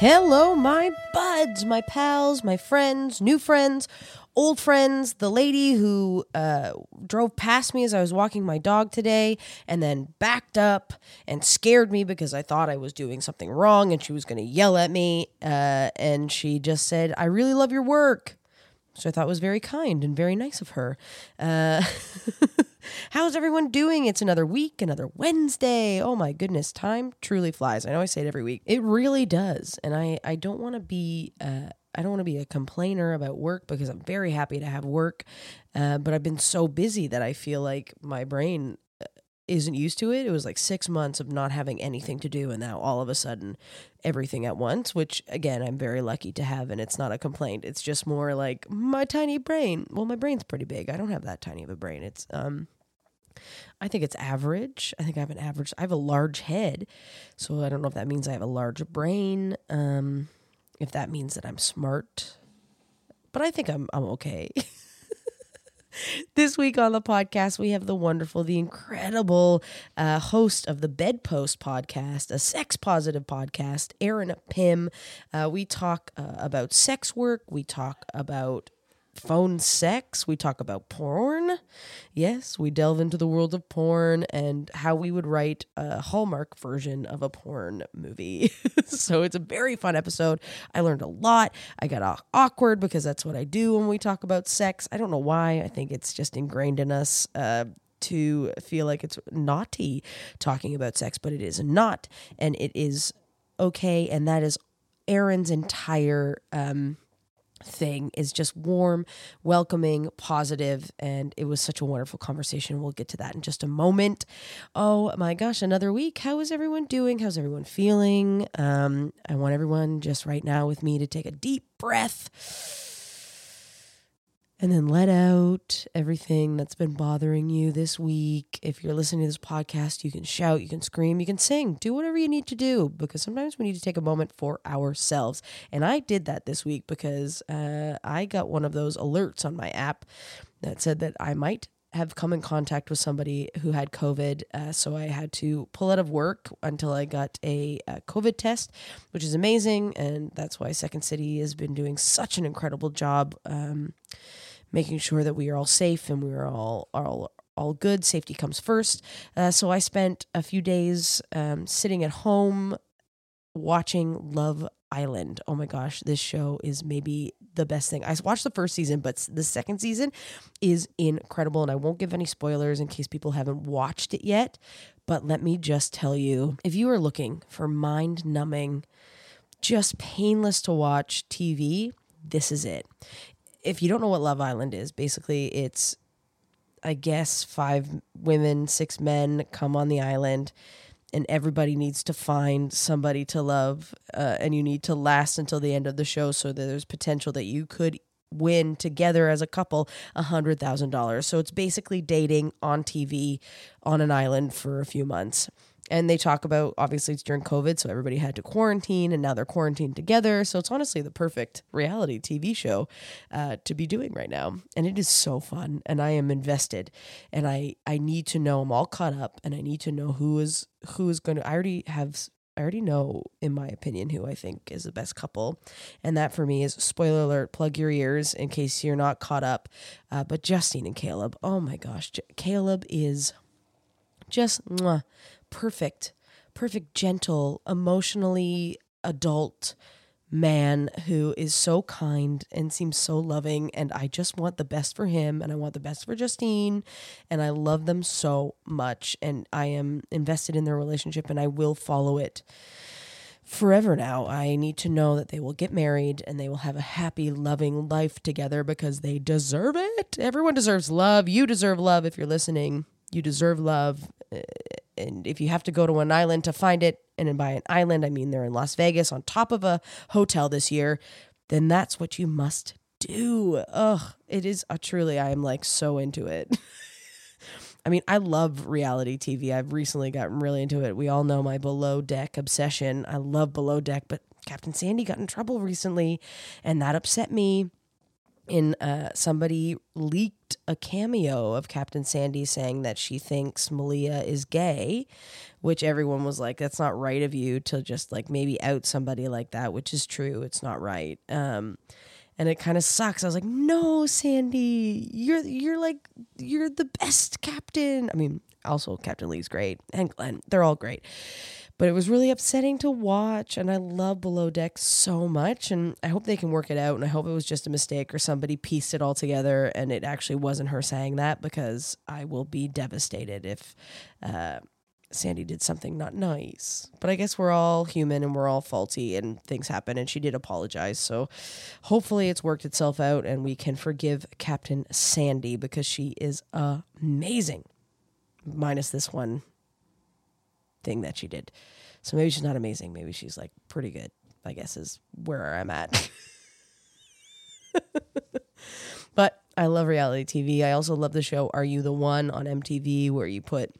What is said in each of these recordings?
Hello, my buds, my pals, my friends, new friends, old friends, the lady who uh, drove past me as I was walking my dog today and then backed up and scared me because I thought I was doing something wrong and she was going to yell at me. Uh, and she just said, I really love your work. So I thought was very kind and very nice of her. Uh, how's everyone doing? It's another week, another Wednesday. Oh my goodness, time truly flies. I know I say it every week. It really does. And I, I don't want to be uh, I don't want to be a complainer about work because I'm very happy to have work. Uh, but I've been so busy that I feel like my brain isn't used to it. It was like six months of not having anything to do, and now all of a sudden, everything at once. Which again, I'm very lucky to have, and it's not a complaint. It's just more like my tiny brain. Well, my brain's pretty big. I don't have that tiny of a brain. It's um, I think it's average. I think I have an average. I have a large head, so I don't know if that means I have a large brain. Um, if that means that I'm smart, but I think I'm I'm okay. this week on the podcast, we have the wonderful, the incredible uh, host of the Bedpost podcast, a sex positive podcast, Erin Pim. Uh, we talk uh, about sex work. We talk about phone sex. We talk about porn. Yes, we delve into the world of porn and how we would write a Hallmark version of a porn movie. so it's a very fun episode. I learned a lot. I got awkward because that's what I do when we talk about sex. I don't know why. I think it's just ingrained in us. Uh, to feel like it's naughty talking about sex, but it is not. And it is okay. And that is Erin's entire um, thing is just warm, welcoming, positive, and it was such a wonderful conversation. We'll get to that in just a moment. Oh my gosh, another week. How is everyone doing? How's everyone feeling? Um, I want everyone just right now with me to take a deep breath and then let out everything that's been bothering you this week. If you're listening to this podcast, you can shout, you can scream, you can sing, do whatever you need to do because sometimes we need to take a moment for ourselves. And I did that this week because uh, I got one of those alerts on my app that said that I might have come in contact with somebody who had COVID. Uh, so I had to pull out of work until I got a, a, COVID test, which is amazing. And that's why Second City has been doing such an incredible job. Um, making sure that we are all safe and we are all all all good. Safety comes first. Uh, so I spent a few days um, sitting at home watching Love Island. Oh my gosh, this show is maybe the best thing. I watched the first season, but the second season is incredible. And I won't give any spoilers in case people haven't watched it yet. But let me just tell you if you are looking for mind numbing, just painless to watch TV, this is it if you don't know what Love Island is, basically it's I guess five women, six men come on the island and everybody needs to find somebody to love uh, and you need to last until the end of the show so that there's potential that you could win together as a couple a hundred thousand dollars. So it's basically dating on tv on an island for a few months and they talk about obviously it's during COVID, so everybody had to quarantine, and now they're quarantined together. So it's honestly the perfect reality TV show uh, to be doing right now, and it is so fun, and I am invested, and I I need to know I'm all caught up, and I need to know who is who is going to. I already have I already know, in my opinion, who I think is the best couple. And that for me is spoiler alert, plug your ears in case you're not caught up. Uh, but Justine and Caleb, oh my gosh, J- Caleb is just mwah, perfect, perfect, gentle, emotionally adult man who is so kind and seems so loving and I just want the best for him and I want the best for Justine and I love them so much and I am invested in their relationship and I will follow it forever now. I need to know that they will get married and they will have a happy loving life together because they deserve it. Everyone deserves love. You deserve love if you're listening. You deserve love eh, and if you have to go to an island to find it, and by an island, I mean they're in Las Vegas on top of a hotel this year, then that's what you must do. Ugh, it is a truly, I am like so into it. I mean, I love reality TV. I've recently gotten really into it. We all know my below deck obsession. I love below deck, but Captain Sandy got in trouble recently, and that upset me. in uh, somebody a cameo of Captain Sandy saying that she thinks Malia is gay, which everyone was like, "That's not right of you to just like maybe out somebody like that," which is true. It's not right. Um, and it kind of sucks. I was like, "No, Sandy, you're you're like you're the best captain." I mean, also Captain Lee's great and Glenn, they're all great but it was really upsetting to watch and i love below deck so much and i hope they can work it out and i hope it was just a mistake or somebody pieced it all together and it actually wasn't her saying that because i will be devastated if uh, sandy did something not nice. But i guess we're all human and we're all faulty and things happen and she did apologize. So hopefully it's worked itself out and we can forgive captain sandy because she is amazing minus this one thing that she did. So maybe she's not amazing. Maybe she's like pretty good, I guess is where I'm at. but I love reality TV. I also love the show Are You the One on MTV where you put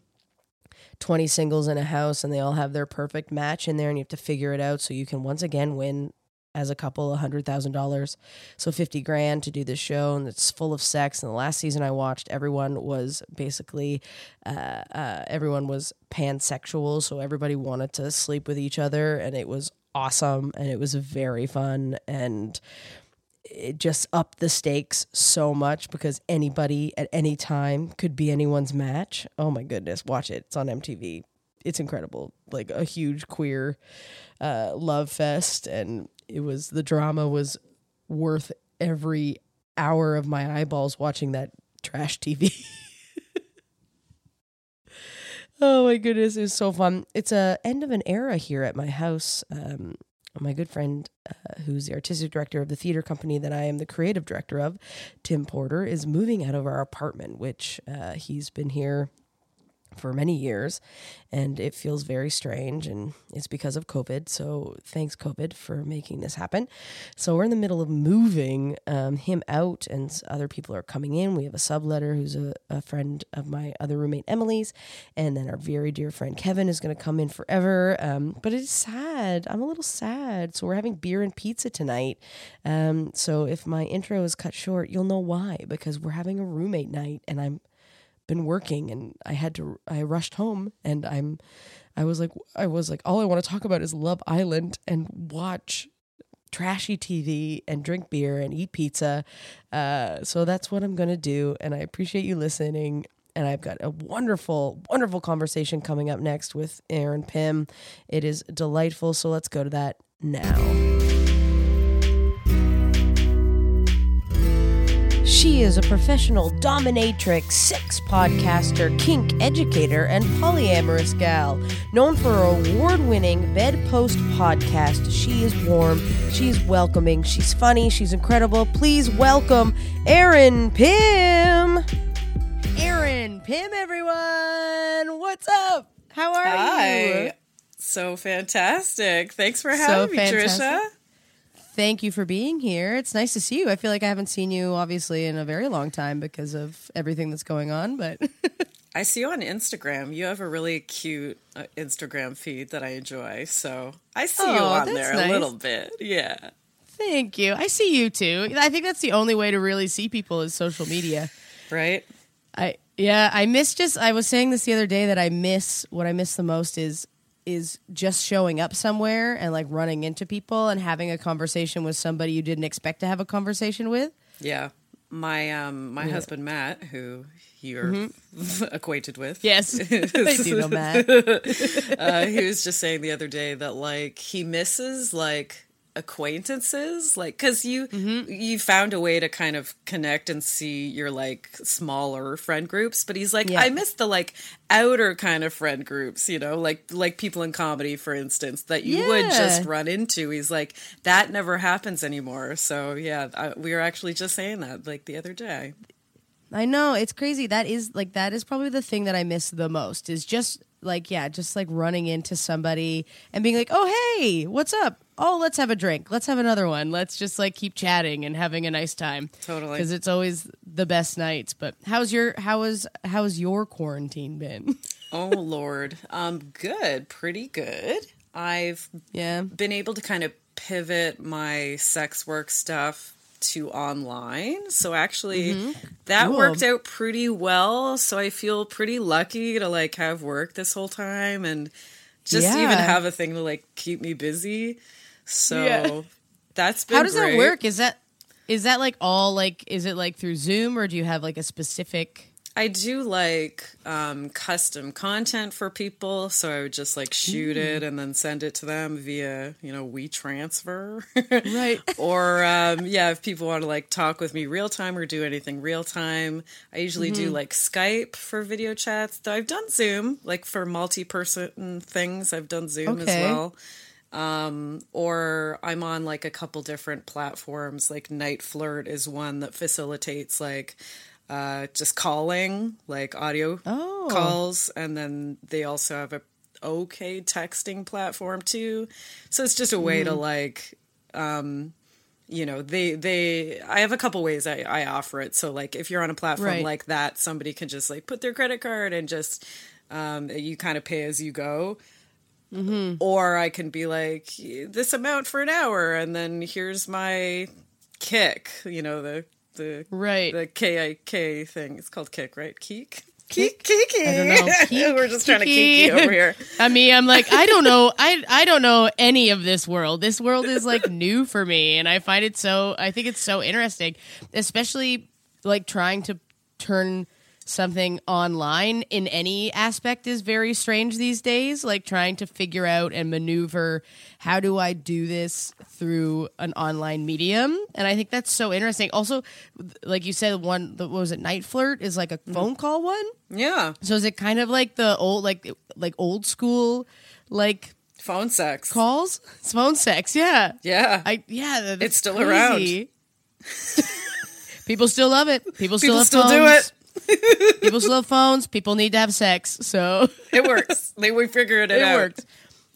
20 singles in a house and they all have their perfect match in there and you have to figure it out so you can once again win as a couple a hundred thousand dollars. So 50 grand to do this show and it's full of sex. And the last season i watched everyone was basically uh, uh, everyone was pansexual. So everybody wanted to sleep with each other and it was awesome and it was very fun and it just upped the stakes so much because anybody at any time could be anyone's match. Oh my goodness watch it. It's on mtv it's incredible. Like a huge queer uh, love fest and it was the drama was worth every hour of my eyeballs watching that trash TV. oh my goodness, it was so fun. It's a end of an era here at my house. Um, my good friend, uh, who's the artistic director of the theater company that I am the creative director of, Tim Porter, is moving out of our apartment, which uh, he's been here for many years and it feels very strange and it's because of covid. So thanks covid for making this happen. So we're in the middle of moving um, him out and other people are coming in. We have a subletter who's a, a friend of my other roommate emily's and then our very dear friend kevin is going to come in forever. Um, but it's sad. I'm a little sad. So we're having beer and pizza tonight. Um, so if my intro is cut short you'll know why because we're having a roommate night and i'm been working and I had to I rushed home and I'm I was like I was like all I want to talk about is Love Island and watch trashy TV and drink beer and eat pizza. Uh, so that's what I'm gonna do, and I appreciate you listening. And I've got a wonderful, wonderful conversation coming up next with Erin Pim. It is delightful. So let's go to that now. She is a professional dominatrix, sex podcaster, kink educator, and polyamorous gal. Known for her award winning bedpost podcast, She is Warm, She's Welcoming, She's Funny, She's Incredible. Please welcome Erin Pim. Erin Pim, everyone. What's up? How are you? Hi. you? So fantastic. Thanks for having me, fantastic. Tricia. Thank you for being here. It's nice to see you. I feel like I haven't seen you obviously in a very long time because of everything that's going on, but I see you on Instagram. You have a really cute uh, Instagram feed that I enjoy. So I see you Oh, on there nice. a little bit. Yeah. thank you. I see you too. I think that's the only way to really see people is social media. Right? I yeah, I miss just I was saying this the other day that I miss what I miss the most is is just showing up somewhere and like running into people and having a conversation with somebody you didn't expect to have a conversation with. Yeah. My um my husband Matt, who you're acquainted with. Yes. I do know Matt. uh, he was just saying the other day that like he misses like acquaintances like because you Mm-hmm. you found a way to kind of connect and see your like smaller friend groups but he's like Yeah. i miss the like outer kind of friend groups you know like like people in comedy for instance that you would just run into he's like that never happens anymore so yeah I, we were actually just saying that like the other day I know it's crazy. That is like that is probably the thing that I miss the most is just like yeah, just like running into somebody and being like, "Oh, hey, what's up? Oh, let's have a drink. Let's have another one. Let's just like keep chatting and having a nice time." Totally. Cuz it's always the best nights. But how's your how is how's your quarantine been? oh lord um good pretty good i've yeah. been able to kind of pivot my sex work stuff to online. So actually Mm-hmm. that Cool. worked out pretty well. So I feel pretty lucky to like have work this whole time and just Yeah. even have a thing to like keep me busy. So Yeah. that's been How does that work? Is that is that like all like is it like through Zoom or do you have like a specific I do like um, custom content for people, so I would just like shoot it and then send it to them via, you know, WeTransfer. Right. or um, yeah, if people want to like talk with me real time or do anything real time, I usually Mm-hmm. do like Skype for video chats. Though I've done Zoom, like for multi-person things, I've done Zoom as well. Um, or I'm on like a couple different platforms. Like NiteFlirt is one that facilitates like uh, just calling, like audio Oh. calls, and then they also have a okay texting platform too. So it's just a way Mm. to like um, you know they they i have a couple ways I, I offer it so like if you're on a platform Right. like that somebody can just like put their credit card and just um, you kind of pay as you go Mm-hmm. or i can be like this amount for an hour and then here's my Kik you know the the Right. the k-i-k thing it's called Kik right keek Keek, kiki. I don't know. We're just trying to kiki. kiki over here. I mean, I'm like, I don't know. I I don't know any of this world. This world is like new for me, and I find it so. I think it's so interesting, especially like trying to turn something online in any aspect is very strange these days. Like trying to figure out and maneuver how do I do this through an online medium, and I think that's so interesting. Also, like you said, one the, what was it? NiteFlirt is like a mm-hmm. phone call one. Yeah. So is it kind of like the old like like old school like Phone sex. calls? It's phone sex, yeah. Yeah. I yeah, It's still crazy. People still love it. People still People still do phones. People still have phones. People need to have sex. So it works. They we figured it, it out. worked.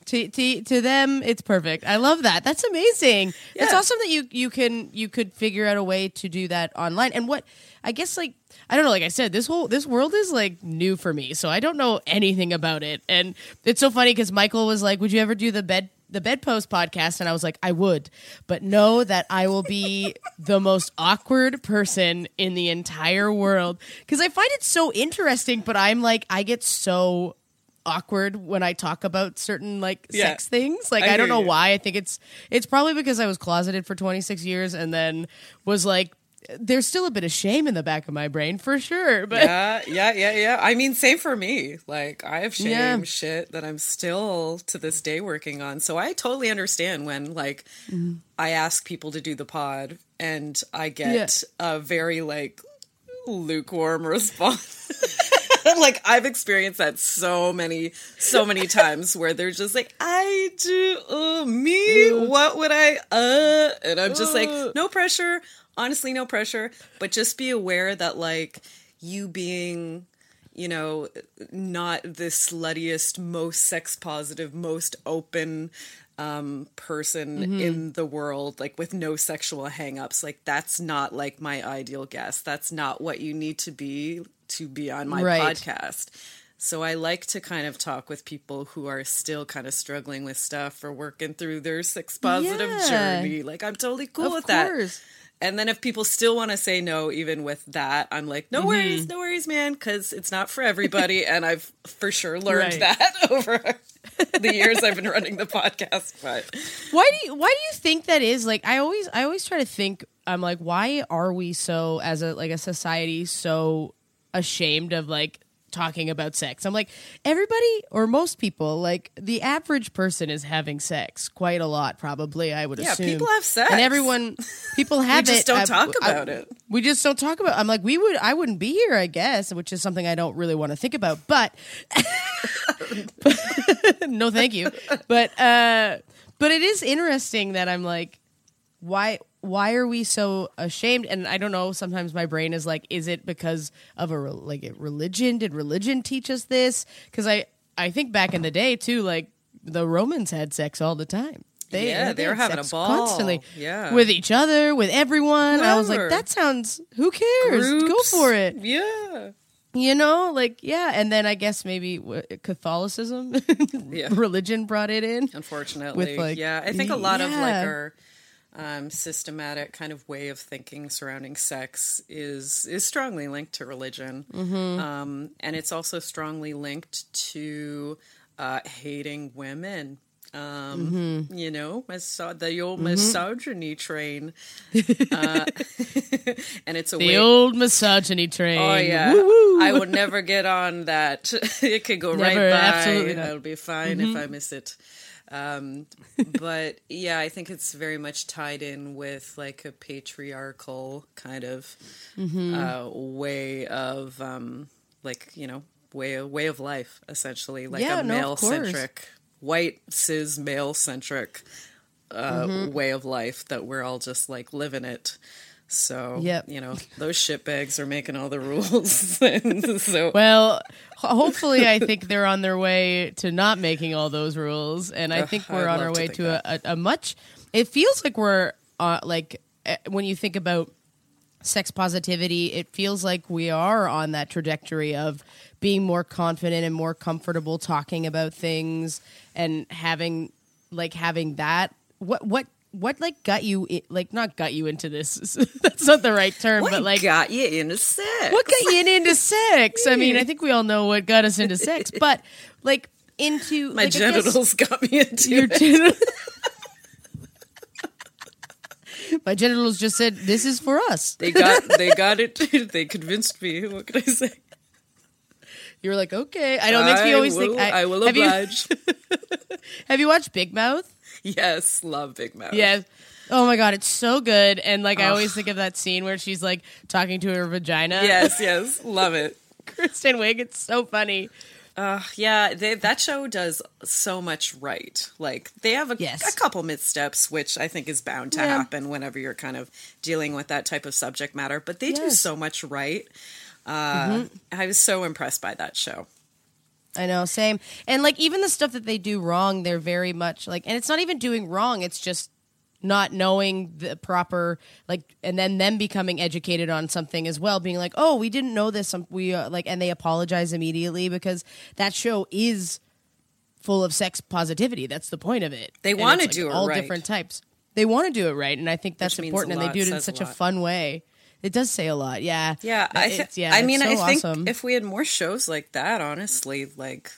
To, to, to them, it's perfect. I love that. That's amazing. It's Yeah. awesome that you you can you could figure out a way to do that online. And what I guess like I don't know. Like I said, this whole this world is like new for me, so I don't know anything about it. And it's so funny because Michael was like, "Would you ever do the bed the bedpost podcast?" And I was like, "I would," but know that I will be the most awkward person in the entire world because I find it so interesting. But I'm like, I get so awkward when I talk about certain like Yeah. sex things. Like I I, don't know you. why. I think it's it's probably because I was closeted for 26 years and then was like there's still a bit of shame in the back of my brain for sure. But Yeah, yeah, yeah, yeah. I mean, same for me. Like, I have shame Yeah. shit that I'm still to this day working on. So I totally understand when, like, I ask people to do the pod and I get a very, like, lukewarm response. like, I've experienced that so many, so many times where they're just like, I do, uh, me, what would I, uh, and I'm just like, no pressure. Honestly, no pressure. But just be aware that, like, you being you know, not the sluttiest, most sex positive, most open um person in the world like with no sexual hangups like that's not like my ideal guest that's not what you need to be to be on my Right. podcast so i like to kind of talk with people who are still kind of struggling with stuff or working through their sex positive Yeah. journey like i'm totally cool Of with that course. And then if people still want to say no, even with that, I'm like, Mm-hmm. no worries, no worries, man, because it's not for everybody. and I've for sure learned Right. that over the years I've been running the podcast. But why do you why do you think that is? Like I always I always try to think I'm like why are we so as a like a society so ashamed of like talking about sex. I'm like everybody or most people like the average person is having sex quite a lot probably I would Yeah, assume. Yeah, people have sex. And everyone people have we just it. don't I- talk I- about it. We just don't talk about it. I'm like we would I wouldn't be here I guess, which is something I don't really want to think about. But no thank you. But uh but it is interesting that I'm like why why are we so ashamed and i don't know sometimes my brain is like is it because of a like religion did religion teach us this because i i think back in the day too like the romans had sex all the time they, Yeah, they were having a ball. constantly Yeah. with each other with everyone i was like that sounds who cares go for it Yeah. you know like yeah and then i guess maybe catholicism Yeah. religion brought it in Unfortunately. With, like- yeah. I think a lot of like our um, systematic kind of way of thinking surrounding sex is is strongly linked to religion, Mm-hmm. um, and it's also strongly linked to uh, hating women. Um, Mm-hmm. You know, miso- the old misogyny train, uh, and it's a The way. old misogyny train. Oh yeah, Woo-woo. I would never get on that. it could go right Never, by. absolutely not. Mm-hmm. It'll be fine if I miss it. Um, but yeah, I think it's very much tied in with like a patriarchal kind of Mm-hmm. uh, way of um, like you know way way of life essentially like Yeah, a no, male centric white cis male centric uh, Mm-hmm. way of life that we're all just like living it. So Yep. you know those shitbags are making all the rules. And so Well, hopefully, I think they're on their way to not making all those rules, and I Ugh, think I'd we're on our way think to a, a, a much. It feels like we're uh, like eh, when you think about sex positivity, it feels like we are on that trajectory of being more confident and more comfortable talking about things and having like having that. What what what like got you i- like not got you into this? That's not the right term, what but like got you into sex? what got you into sex? I mean, I think we all know what got us into sex, but like into My like, genitals got me into Your it. genitals. My genitals just said, "This is for us." They got they got it. They convinced me. What can I say? You were like, "Okay." I don't makes me always will, think. I, will have oblige. You, have you watched Big Mouth? Yes, love Big Mouth. Yes. Oh my god, it's so good. And like, I always think of that scene where she's like talking to her vagina. Yes, yes, love it. Kristen Wiig. It's so funny. Uh, yeah, they, that show does so much right. Like they have a, Yes. a couple missteps, which I think is bound to Yeah. happen whenever you're kind of dealing with that type of subject matter. But they do so much right. Uh, I was so impressed by that show. I know, same. And like even the stuff that they do wrong, they're very much like and it's not even doing wrong, it's just not knowing the proper like and then them becoming educated on something as well, being like, "Oh, we didn't know this." Um, we uh, like and they apologize immediately because that show is full of sex positivity. That's the point of it. They And wanna it's, do it all right. different types. They want to do it right, and I think that's means a important and lot, they do it in says a such a, lot. fun way. It does say a lot. Yeah. Yeah, I, th- yeah, I mean, so I think awesome. if we had more shows like that, honestly, like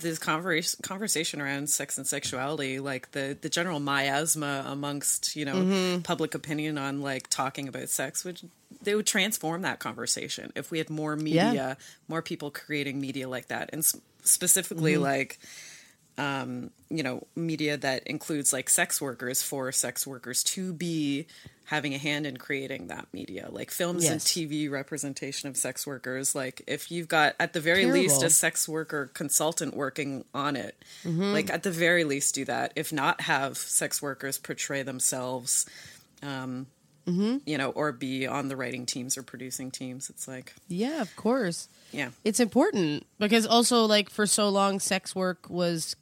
this converse, conversation around sex and sexuality, like the the general miasma amongst you know Mm-hmm. public opinion on like talking about sex, which they would transform that conversation if we had more media, Yeah. more people creating media like that, and s- specifically Mm-hmm. like um, you know, media that includes like sex workers for sex workers to be having a hand in creating that media, like films and TV representation of sex workers. Like, if you've got at the very least a sex worker consultant working on it, Mm-hmm. like at the very least do that. If not, have sex workers portray themselves. Um, Mm-hmm. You know, or be on the writing teams or producing teams. It's like, Yeah, of course. yeah, it's important because also like for so long sex work was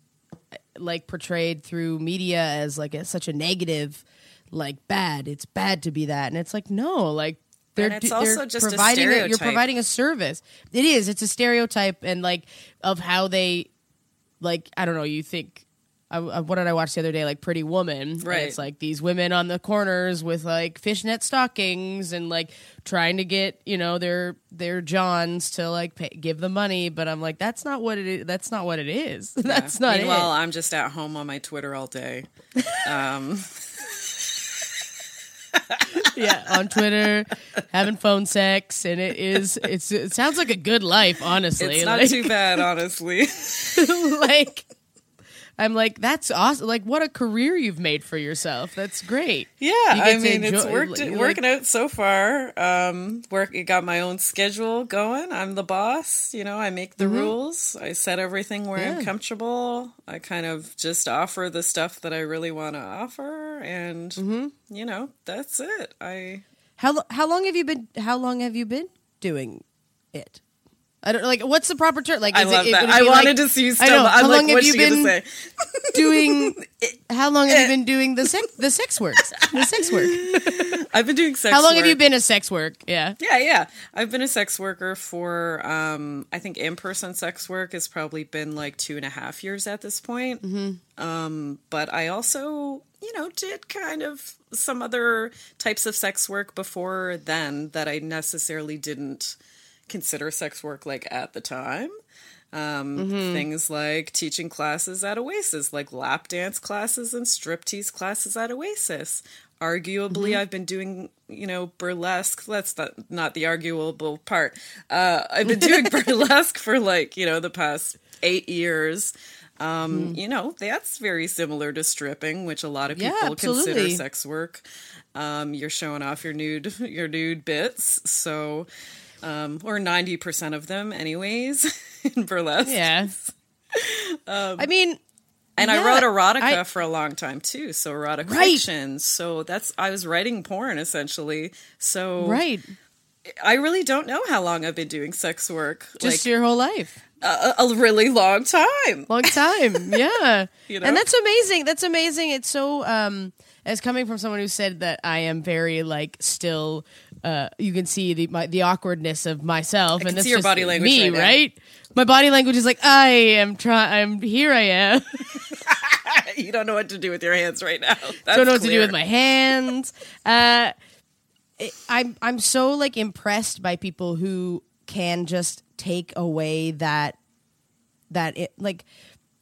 like portrayed through media as like a, such a negative like bad. It's bad to be that. And it's like no like they're, And it's also just a providing you're providing a service. It is. It's a stereotype and like of how they like i don't know you think I, I- what did I watch the other day? Like Pretty Woman. And Right. it's like these women on the corners with like fishnet stockings and like trying to get you know their their Johns to like pay, give the money. But I'm like, that's not what it is. That's not what it is. that's not Meanwhile, it. I'm just at home on my Twitter all day. Um, yeah, on Twitter, having phone sex, and it is. It's. It sounds like a good life, honestly. it's not like, too bad, honestly. like. I'm like, that's awesome. Like, what a career you've made for yourself. That's great. Yeah, I mean, it's worked like- working out so far. Um, work, got my own schedule going. I'm the boss. You know, I make the rules. I set everything where Mm-hmm. Yeah. I'm comfortable. I kind of just offer the stuff that I really want to offer, and Mm-hmm. you know, that's it. I How how long have you been? How long have you been doing it? I don't like. What's the proper term? Like, I love it, that. it I wanted like- to see you I know. How I'm like, long have what's you been doing? How long have you been doing the sex the sex work? The sex work. I've been doing sex. Work. How long have you been a sex work? Yeah. Yeah, yeah. I've been a sex worker for, um, I think in person sex work has probably been like two and a half years at this point. Mm-hmm. Um, but I also, you know, did kind of some other types of sex work before then that I necessarily didn't consider sex work like at the time. Um, Things like teaching classes at Oasis, like lap dance classes and striptease classes at Oasis. Arguably, I've been doing, you know, burlesque. That's not, not the arguable part. Uh, I've been doing burlesque for like, you know, the past eight years. Um, You know, that's very similar to stripping, which a lot of Yeah, people consider sex work. Um, you're showing off your nude, your nude bits. So, um, or 90% of them anyways in burlesque. Yeah. I mean, And I wrote erotica I- for a long time too. So erotic Right. fiction. So that's I was writing porn essentially. So right. I really don't know how long I've been doing sex work. Just like your whole life. a, a really long time. long time yeah You know? and that's amazing that's amazing it's so um as coming from someone who said that i am very like still uh you can see the my, the awkwardness of myself can and that's see your body language me right right? My body language is like i am trying i'm here i am. You don't know what to do with your hands right now. That's don't know what to do with my hands. Uh it- i'm i'm so like impressed by people who can just take away that that it like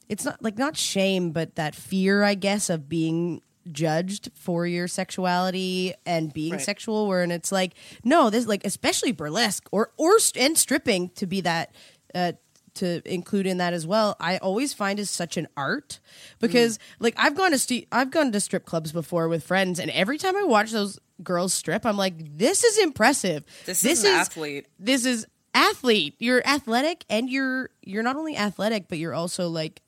it's not like not shame but that fear i guess of being judged for your sexuality and being Right. sexual where and it's like no this like especially burlesque or or and stripping to be that uh to include in that as well i always find is such an art because like i've gone to st- i've gone to strip clubs before with friends and every time i watch those girls strip i'm like this is impressive This is an athlete. this is athlete you're athletic and you're you're not only athletic but you're also like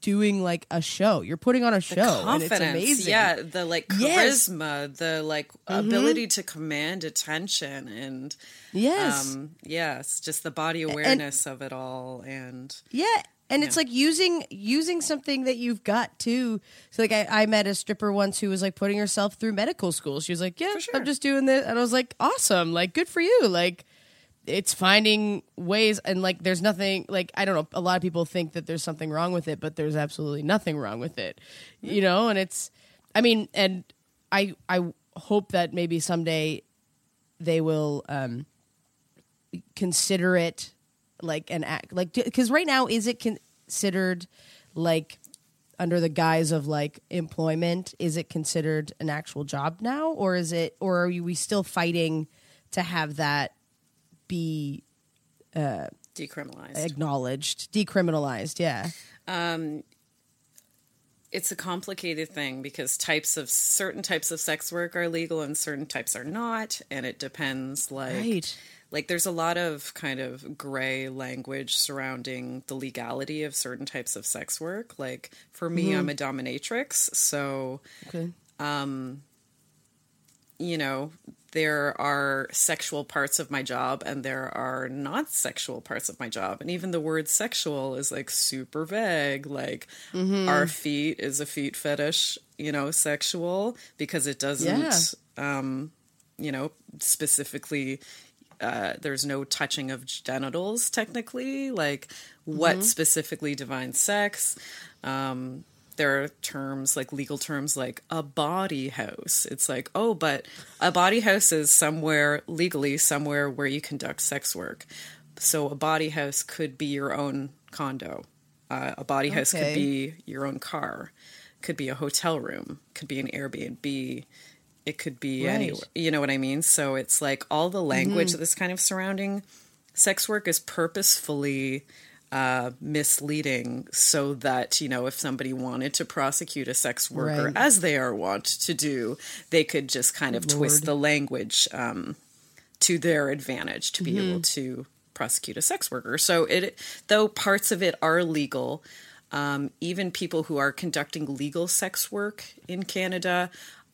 doing like a show. You're putting on a show and it's amazing. Yeah the like Yes. charisma the like ability to command attention and yes. um yes just the body awareness of it all and yeah and it's like using using something that you've got too. So like I, I met a stripper once who was like putting herself through medical school. She was like yeah sure. i'm just doing this. And i was like awesome. Like good for you. Like it's finding ways and like there's nothing like i don't know a lot of people think that there's something wrong with it but there's absolutely nothing wrong with it you know? And it's i mean and i i hope that maybe someday they will um consider it like an act like because right now is it considered like under the guise of like employment is it considered an actual job now or is it or are we still fighting to have that be uh, decriminalized. acknowledged. Decriminalized yeah. Um, it's a complicated thing because types of certain types of sex work are legal and certain types are not and it depends like Right. like there's a lot of kind of gray language surrounding the legality of certain types of sex work. Like for me Mm-hmm. i'm a dominatrix so okay. you know, there are sexual parts of my job and there are not sexual parts of my job. And even the word sexual is like super vague. Like our feet is a feet fetish, you know, sexual because it doesn't, um, you know, specifically. Uh, there's no touching of genitals technically like what specifically defines sex um, there are terms like legal terms like a bawdy house. It's like, oh, but a bawdy house is somewhere legally, somewhere where you conduct sex work. So a bawdy house could be your own condo. Uh, a bawdy house could be your own car. Could be a hotel room. Could be an Airbnb. It could be Right. anywhere. You know what I mean? So it's like all the language that's kind of surrounding sex work is purposefully uh, misleading so that you know if somebody wanted to prosecute a sex worker Right. as they are wont to do they could just kind of twist the language um, to their advantage to be able to prosecute a sex worker. So it though parts of it are legal um, even people who are conducting legal sex work in canada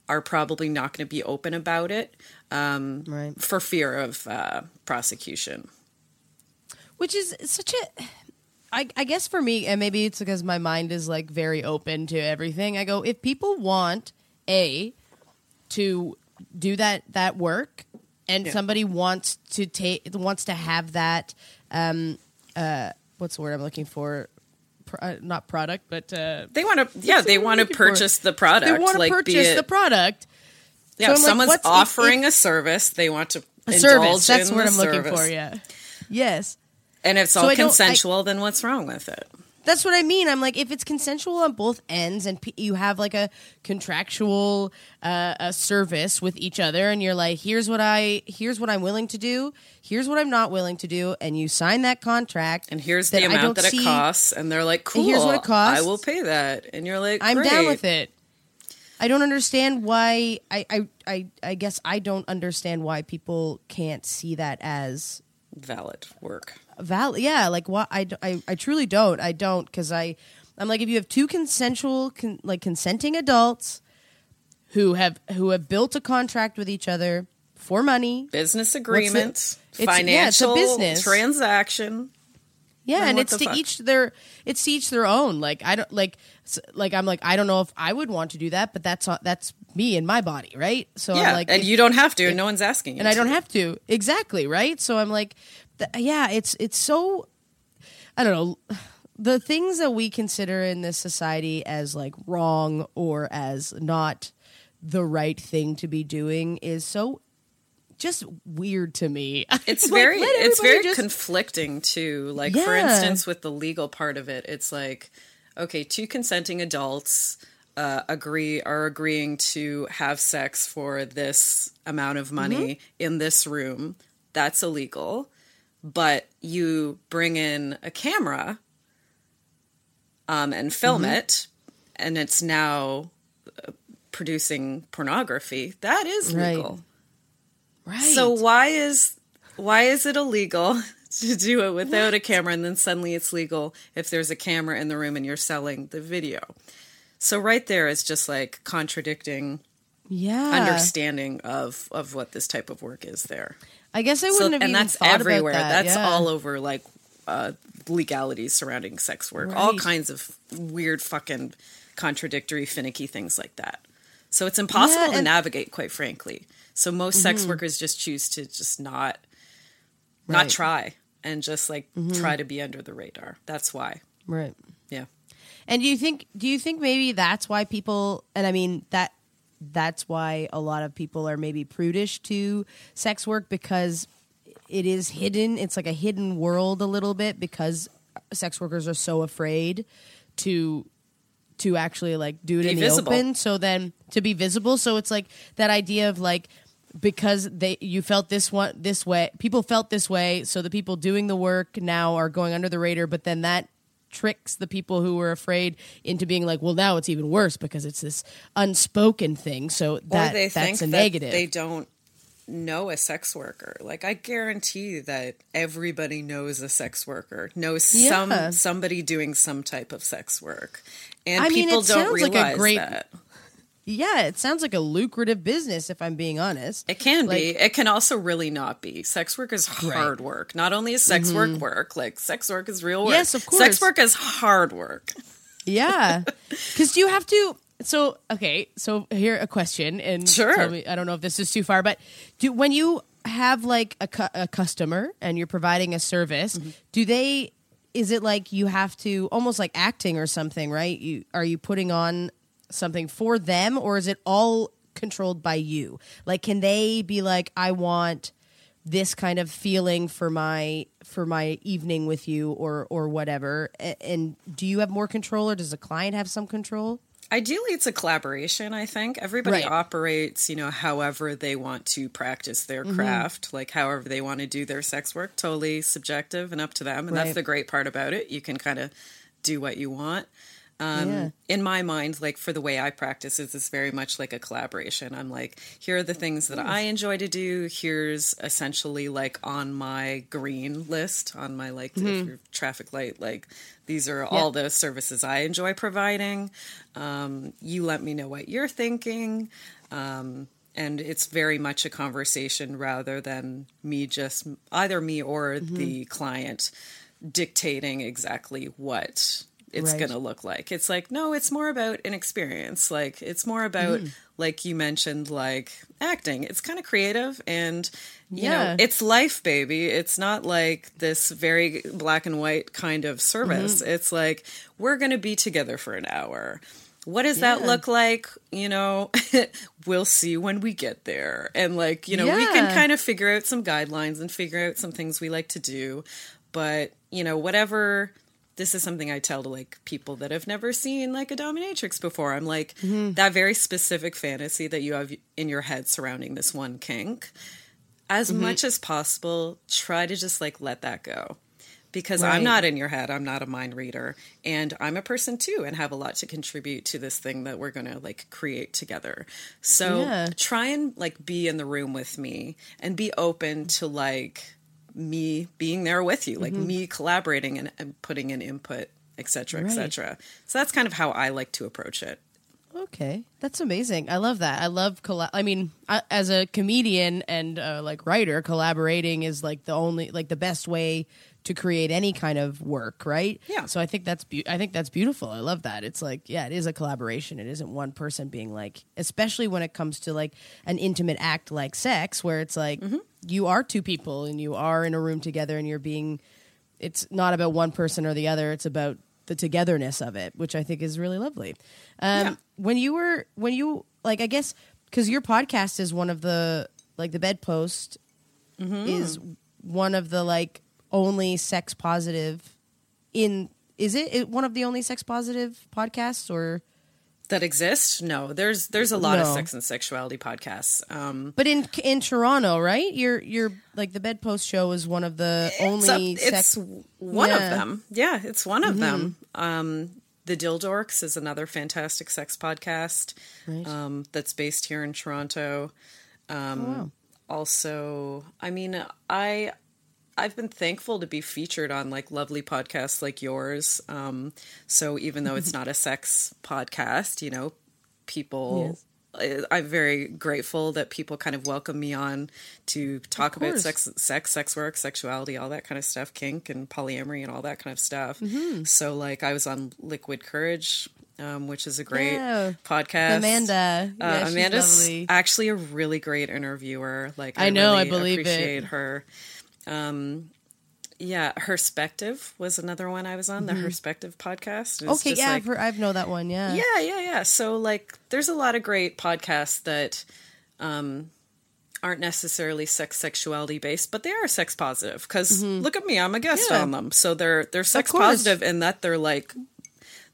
are probably not going to be open about it um, right. for fear of uh, prosecution. Which is such a I, I guess for me and maybe it's because my mind is like very open to everything i go if people want a to do that that work and Yeah. somebody wants to take wants to have that um uh what's the word i'm looking for Pro, uh, not product but uh They want to, yeah, they want to looking for. purchase the product. they want to like, purchase it- the product Yeah, So if I'm like, someone's what's- if- offering a service, they want to a service that's what i'm looking for yeah yes And if it's So all I don't- I- consensual, then what's wrong with it? That's what I mean. I'm like, if it's consensual on both ends, and p- you have like a contractual uh, a service with each other, and you're like, here's what I, here's what I'm willing to do, here's what I'm not willing to do, and you sign that contract, And here's the amount that it see- costs, and they're like, "Cool, here's what it costs. I will pay that." And you're like, I'm down with it. I don't understand why. I, I, I, I guess I don't understand why people can't see that as Valid work. Val yeah like what I, I i truly don't i don't because i i'm like if you have two consensual con, like consenting adults who have who have built a contract with each other for money Business agreement, yeah, a financial business. transaction. yeah and it's to fuck? each their it's to each their own like i don't like like i'm like i don't know if i would want to do that but that's that's me and my body right so Yeah, i'm like and if- you don't have to, and no one's asking you. and I don't to. have to exactly right. So I'm like, th- yeah, it's it's so I don't know the things that we consider in this society as like wrong or as not the right thing to be doing is so just weird to me. It's Like, very, it's very just- conflicting too. Like for instance, with the legal part of it, it's like, okay, two consenting adults uh, agree are agreeing to have sex for this amount of money Mm-hmm. in this room. That's illegal, but you bring in a camera um, and film Mm-hmm. it, and it's now uh, producing pornography. That is Right. legal. right. So why is why is it illegal to do it without a camera and then suddenly it's legal if there's a camera in the room and you're selling the video? So right there is just like contradicting yeah, understanding of of what this type of work is there. I guess I wouldn't have and that's everywhere. About that. That's yeah. all over like uh legalities surrounding sex work. All kinds of weird fucking contradictory finicky things like that. So it's impossible Yeah, to navigate quite frankly. So most sex Mm-hmm. workers just choose to just not not try and just like Mm-hmm. try to be under the radar. That's why. right. Yeah. And do you think do you think maybe that's why people and I mean that that's why a lot of people are maybe prudish to sex work because it is hidden. It's like a hidden world a little bit because sex workers are so afraid to to actually like do it Be in the visible. open. So then to be visible. So it's like that idea of like because they you felt this one this way people felt this way so the people doing the work now are going under the radar but then that tricks the people who were afraid into being like well now it's even worse because it's this unspoken thing so that or they think that's a that negative they don't know a sex worker. Like I guarantee that everybody knows a sex worker, knows Yeah. some somebody doing some type of sex work. And I mean, people it don't sounds like a realize great- that. Yeah it sounds like a lucrative business if i'm being honest It can Like- be. It can also really not be. Sex work is hard work. Not only is sex work work, like sex work is real work. Mm-hmm. Yes, of course. Sex work is hard work. Yeah, because you have to. So okay, so here a question, and Sure. tell me, I don't know if this is too far, but do when you have like a, cu- a customer and you're providing a service, Mm-hmm. do they? Is it like you have to almost like acting or something, right? You are you putting on something for them, or is it all controlled by you? Like, can they be like, I want this kind of feeling for my for my evening with you or or whatever A- and do you have more control or does the client have some control Ideally, it's a collaboration, I think. Everybody Right. operates, you know, however they want to practice their Mm-hmm. craft, like however they want to do their sex work, totally subjective and up to them. And Right. that's the great part about it. You can kind of do what you want. Um, Yeah. In my mind, like for the way I practice, is it's very much like a collaboration. I'm like, here are the things that I enjoy to do. Here's essentially like on my green list, on my like Mm-hmm. traffic light, like these are all the services I enjoy providing. Um, you let me know what you're thinking. Um, and it's very much a conversation rather than me just either me or Mm-hmm. the client dictating exactly what it's Right. going to look like. It's like no, it's more about an experience. Like it's more about Mm-hmm. like you mentioned like acting. It's kind of creative and you Yeah. know, it's life baby. It's not like this very black and white kind of service. Mm-hmm. It's like we're going to be together for an hour. What does that look like? You know, we'll see when we get there. And like, you know, we can kind of figure out some guidelines and figure out some things we like to do. But, you know, whatever this is something I tell to like people that have never seen like a dominatrix before. I'm like Mm-hmm. that very specific fantasy that you have in your head surrounding this one kink. As Mm-hmm. much as possible, try to just like let that go. Because Right. I'm not in your head, I'm not a mind reader, and I'm a person too and have a lot to contribute to this thing that we're going to like create together. So Yeah. try and like be in the room with me and be open to like me being there with you, Mm-hmm. like me collaborating and, and putting in input, et cetera, et Right. cetera. So that's kind of how I like to approach it. Okay, that's amazing. I love that. I love colla- I mean, I, as a comedian and uh, like writer, collaborating is like the only like the best way to create any kind of work, right? Yeah. So I think that's be- I think that's beautiful. I love that. It's like yeah, it is a collaboration. It isn't one person being like, especially when it comes to like an intimate act like sex, where it's like you are two people and you are in a room together and you're being. It's not about one person or the other. It's about the togetherness of it, which I think is really lovely. Um, Yeah. When you were when you like, I guess because your podcast is one of the like the bedpost is one of the like only sex positive in is it, it one of the only sex positive podcasts or That exist? No, there's there's a lot of sex and sexuality podcasts. Um, but in in Toronto, right? You're you're like the bedpost show is one of the only it's, sex. it's one Yeah. of them. Yeah, it's one of them. Um, the Dildorks is another fantastic sex podcast Right. um, that's based here in Toronto. Um, Oh, wow. Also, I mean, I I've been thankful to be featured on like lovely podcasts like yours. Um, so even though it's not a sex podcast, you know, people. I- I'm very grateful that people kind of welcome me on to talk about sex, sex, sex work, sexuality, all that kind of stuff, kink and polyamory and all that kind of stuff. Mm-hmm. So, like, I was on Liquid Courage, um, which is a great Yeah. podcast. Amanda, Uh, she's Amanda's actually a really great interviewer. Like I, I know, I really believe it. appreciate her. Um, yeah, Herspective was another one I was on. The Herspective podcast. Mm-hmm. Okay, yeah, like, I've, heard, I've know that one. Yeah, yeah, yeah, yeah. So like, there's a lot of great podcasts that um, aren't necessarily sex sexuality based, but they are sex positive. Because look at me, I'm a guest Mm-hmm. Yeah. on them, so they're they're sex positive in that they're like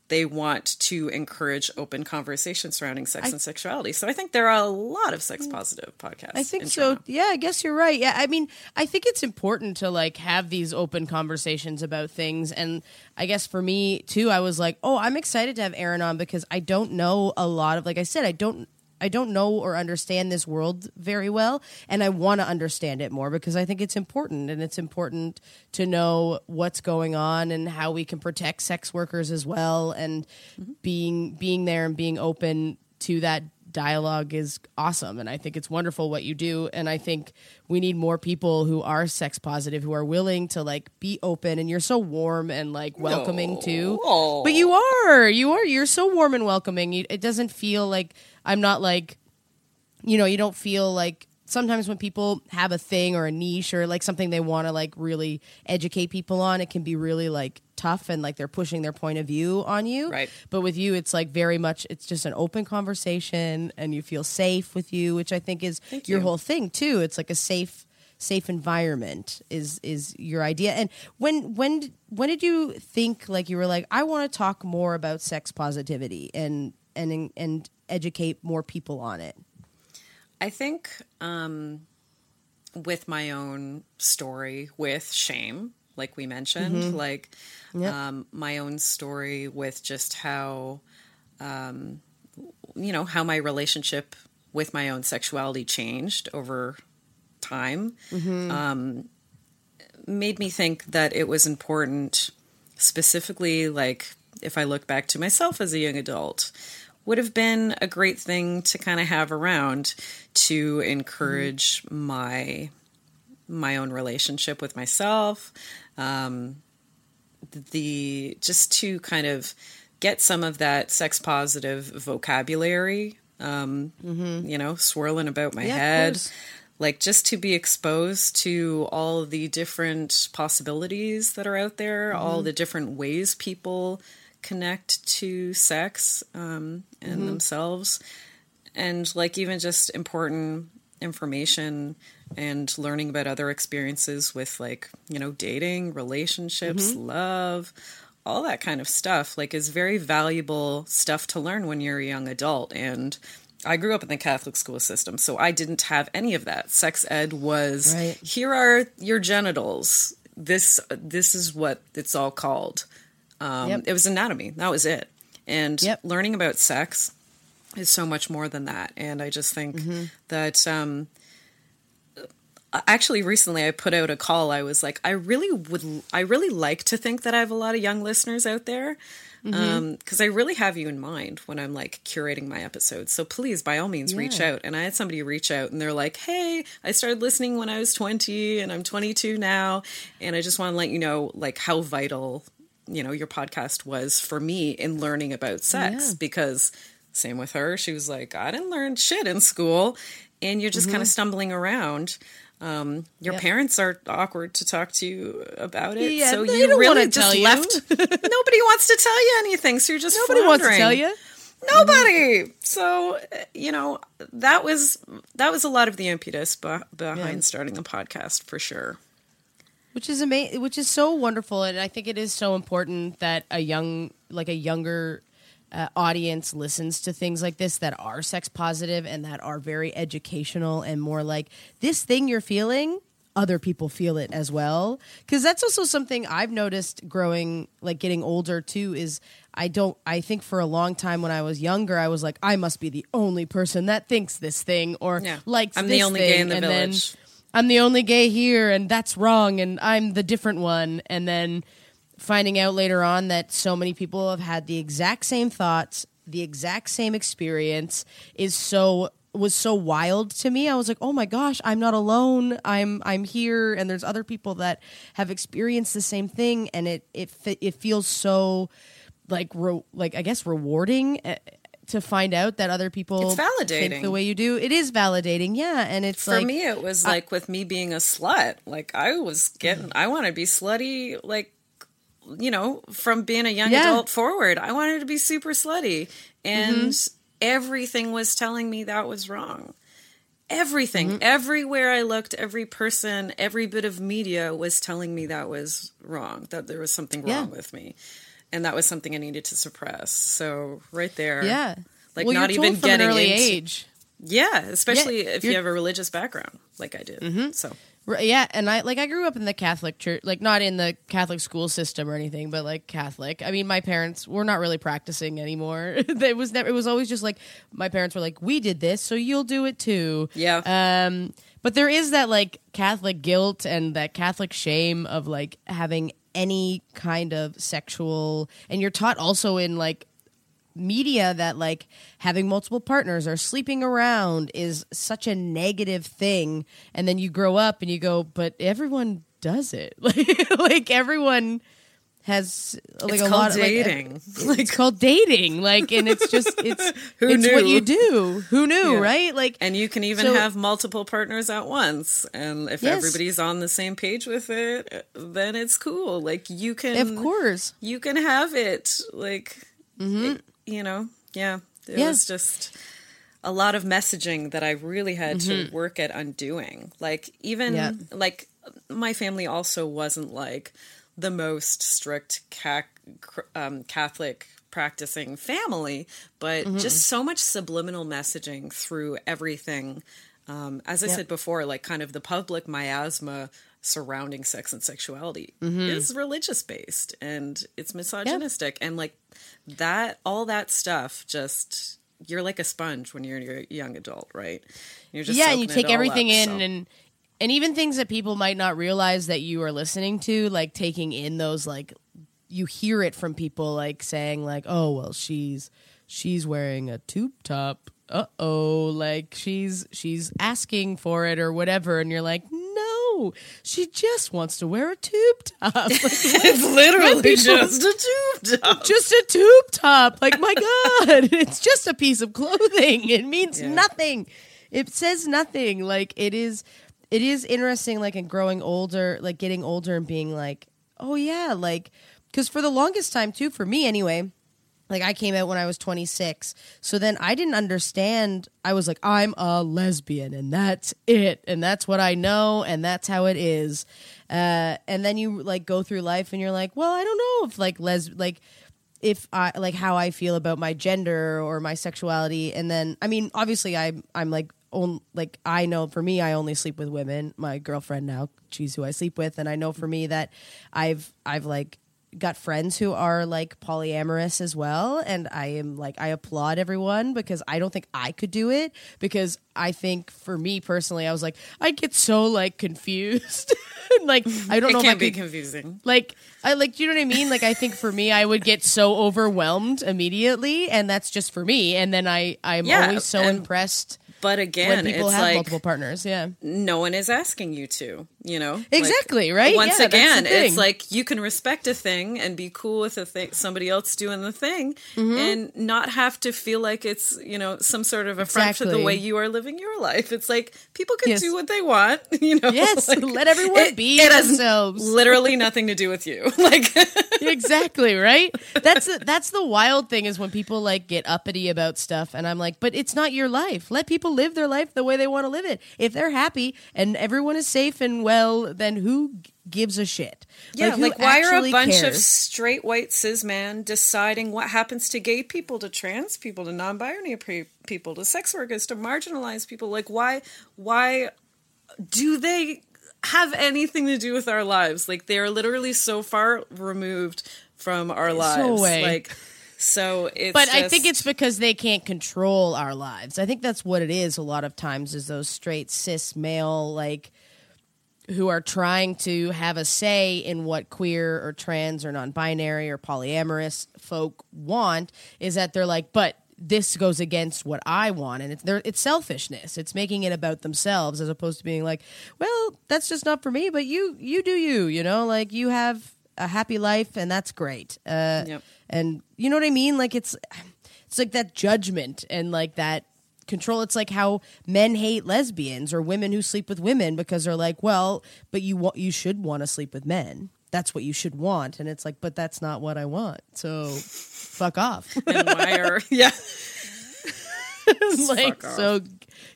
they want to encourage open conversation surrounding sex and sexuality. So I think there are a lot of sex mm. positive podcasts. I think so. Toronto. Yeah, I guess you're right. Yeah, I mean, I think it's important to like have these open conversations about things. And I guess for me too, I was like, oh, I'm excited to have Erin on because I don't know a lot of, like I said, I don't. I don't know or understand this world very well, and I want to understand it more because I think it's important, and it's important to know what's going on and how we can protect sex workers as well, and mm-hmm. being being there and being open to that dialogue is awesome and i think it's wonderful what you do and i think we need more people who are sex positive who are willing to like be open and you're so warm and like welcoming too. Aw. but you are you are you're so warm and welcoming. It doesn't feel like i'm not like you know you don't feel like sometimes when people have a thing or a niche or like something they want to like really educate people on it can be really like tough and like they're pushing their point of view on you Right. but with you it's like very much it's just an open conversation and you feel safe with you which i think is Thank your you. whole thing too it's like a safe safe environment is is your idea and when when when did you think like you were like i want to talk more about sex positivity and and and educate more people on it I think um, with my own story with shame, like we mentioned, like Yep. um, my own story with just how, um, you know, how my relationship with my own sexuality changed over time, um, made me think that it was important, specifically, like if I look back to myself as a young adult, would have been a great thing to kind of have around to encourage mm-hmm. my my own relationship with myself um, the just to kind of get some of that sex positive vocabulary um, mm-hmm. you know swirling about my yeah, head like just to be exposed to all the different possibilities that are out there mm-hmm. all the different ways people connect to sex um, and mm-hmm. themselves and like even just important information and learning about other experiences with like you know dating relationships mm-hmm. love all that kind of stuff like is very valuable stuff to learn when you're a young adult and I grew up in the Catholic school system, so I didn't have any of that. Sex ed was right. here are your genitals. This this is what it's all called. Um, yep. It was anatomy. That was it. And yep. learning about sex is so much more than that. And I just think mm-hmm. that um, actually recently I put out a call. I was like, I really would, I really like to think that I have a lot of young listeners out there because mm-hmm. um, I really have you in mind when I'm like curating my episodes. So please, by all means, yeah. reach out. And I had somebody reach out and they're like, "Hey, I started listening when I was 20, and I'm 22 now, and I just want to let you know like how vital you know your podcast was for me in learning about sex yeah. because same with her she was like i didn't learn shit in school and you're just mm-hmm. kind of stumbling around um, your yep. parents are awkward to talk to you about it yeah, so you really just you. left nobody wants to tell you anything so you're just nobody wants to tell you nobody mm-hmm. so you know that was that was a lot of the impetus behind yeah. starting the podcast for sure which is amazing which is so wonderful and i think it is so important that a young like a younger uh, audience listens to things like this that are sex positive and that are very educational and more like this thing you're feeling other people feel it as well because that's also something i've noticed growing like getting older too is i don't i think for a long time when i was younger i was like i must be the only person that thinks this thing or yeah. likes i'm the only thing. gay in the and village then, I'm the only gay here and that's wrong and I'm the different one and then finding out later on that so many people have had the exact same thoughts, the exact same experience is so was so wild to me. I was like, "Oh my gosh, I'm not alone. I'm I'm here and there's other people that have experienced the same thing and it it it feels so like re, like I guess rewarding eh, to find out that other people it's validating the way you do. It is validating, yeah. And it's for like, me, it was like with me being a slut. Like I was getting, I want to be slutty. Like you know, from being a young yeah. adult forward, I wanted to be super slutty, and mm-hmm. everything was telling me that was wrong. Everything, mm-hmm. everywhere I looked, every person, every bit of media was telling me that was wrong. That there was something wrong yeah. with me and that was something I needed to suppress. So right there, yeah, like well, not even getting early into, age. Yeah, especially yeah, if you have a religious background, like I did. Mm-hmm. So yeah, and I like I grew up in the Catholic church, like not in the Catholic school system or anything, but like Catholic. I mean, my parents were not really practicing anymore. it was never. It was always just like my parents were like, "We did this, so you'll do it too." Yeah. Um, but there is that like Catholic guilt and that Catholic shame of like having any kind of sexual and you're taught also in like media that like having multiple partners or sleeping around is such a negative thing and then you grow up and you go but everyone does it like like everyone has like it's a lot of dating. Like, like, it's called dating. Like, and it's just it's Who it's knew? what you do. Who knew, yeah. right? Like, and you can even so, have multiple partners at once. And if yes. everybody's on the same page with it, then it's cool. Like you can, of course, you can have it. Like, mm-hmm. it, you know, yeah. It yeah. was just a lot of messaging that I really had mm-hmm. to work at undoing. Like even yeah. like my family also wasn't like the most strict um, Catholic practicing family, but mm-hmm. just so much subliminal messaging through everything. Um, as I yep. said before, like kind of the public miasma surrounding sex and sexuality mm-hmm. is religious based and it's misogynistic. And like that, all that stuff just you're like a sponge when you're a young adult, right? You're just yeah, and you take everything up, in so. and and even things that people might not realize that you are listening to like taking in those like you hear it from people like saying like, "Oh, well, she's she's wearing a tube top. Uh oh, like she's she's asking for it or whatever," and you're like, "No, she just wants to wear a tube top." Like, it's literally people- just a tube top. just a tube top. Like, my God, it's just a piece of clothing. It means Yeah. nothing. It says nothing. Like, it is, it is interesting, like, in growing older, like, getting older and being like, oh, yeah, like, because for the longest time, too, for me anyway, like I came out when I was 26. So then I didn't understand. I was like, I'm a lesbian and that's it. And that's what I know and that's how it is. Uh, and then you like go through life and you're like, well, I don't know if like les like if I like how I feel about my gender or my sexuality. And then I mean, obviously I'm, I'm like on like I know for me I only sleep with women. My girlfriend now, she's who I sleep with, and I know for me that I've I've like got friends who are like polyamorous as well and i am like i applaud everyone because i don't think i could do it because i think for me personally i was like i'd get so like confused. Like i don't It know can if I be could, confusing. like i like do you know what i mean? Like i think for me i would get so overwhelmed immediately and that's just for me. And then i i'm Yeah, always so and impressed But again when people have like multiple partners yeah. no one is asking you to, you know? Like, Exactly, right? Once Yeah, again, it's like you can respect a thing and be cool with a thing, somebody else doing the thing, Mm-hmm. and not have to feel like it's, you know, some sort of affront to the way you are living your life. It's like people can Yes. do what they want, you know? yes Like, let everyone be it themselves literally nothing to do with you. Like, exactly right that's the, that's the wild thing is when people like get uppity about stuff and i'm like but it's not your life let people live their life the way they want to live it if they're happy and everyone is safe and well then who gives a shit Yeah, who like, why are a bunch of straight white cis men deciding what happens to gay people, to trans people, to non-binary pre- people, to sex workers, to marginalized people? Like, why? Why do they have anything to do with our lives? Like, they are literally so far removed from our lives. away. Like, so it's. but I think it's because they can't control our lives. I think that's what it is. A lot of times is those straight cis male like who are trying to have a say in what queer or trans or non-binary or polyamorous folk want is that they're like, but this goes against what I want, and it's it's selfishness. It's making it about themselves as opposed to being like, well, that's just not for me, but you you do you, you know, like you have a happy life and that's great. Uh, Yep. And you know what I mean? Like it's it's like that judgment and like that control. It's like how men hate lesbians or women who sleep with women because they're like, well, but you want you should want to sleep with men. That's what you should want. And it's like, but that's not what I want. So fuck off. and why are yeah? like fuck so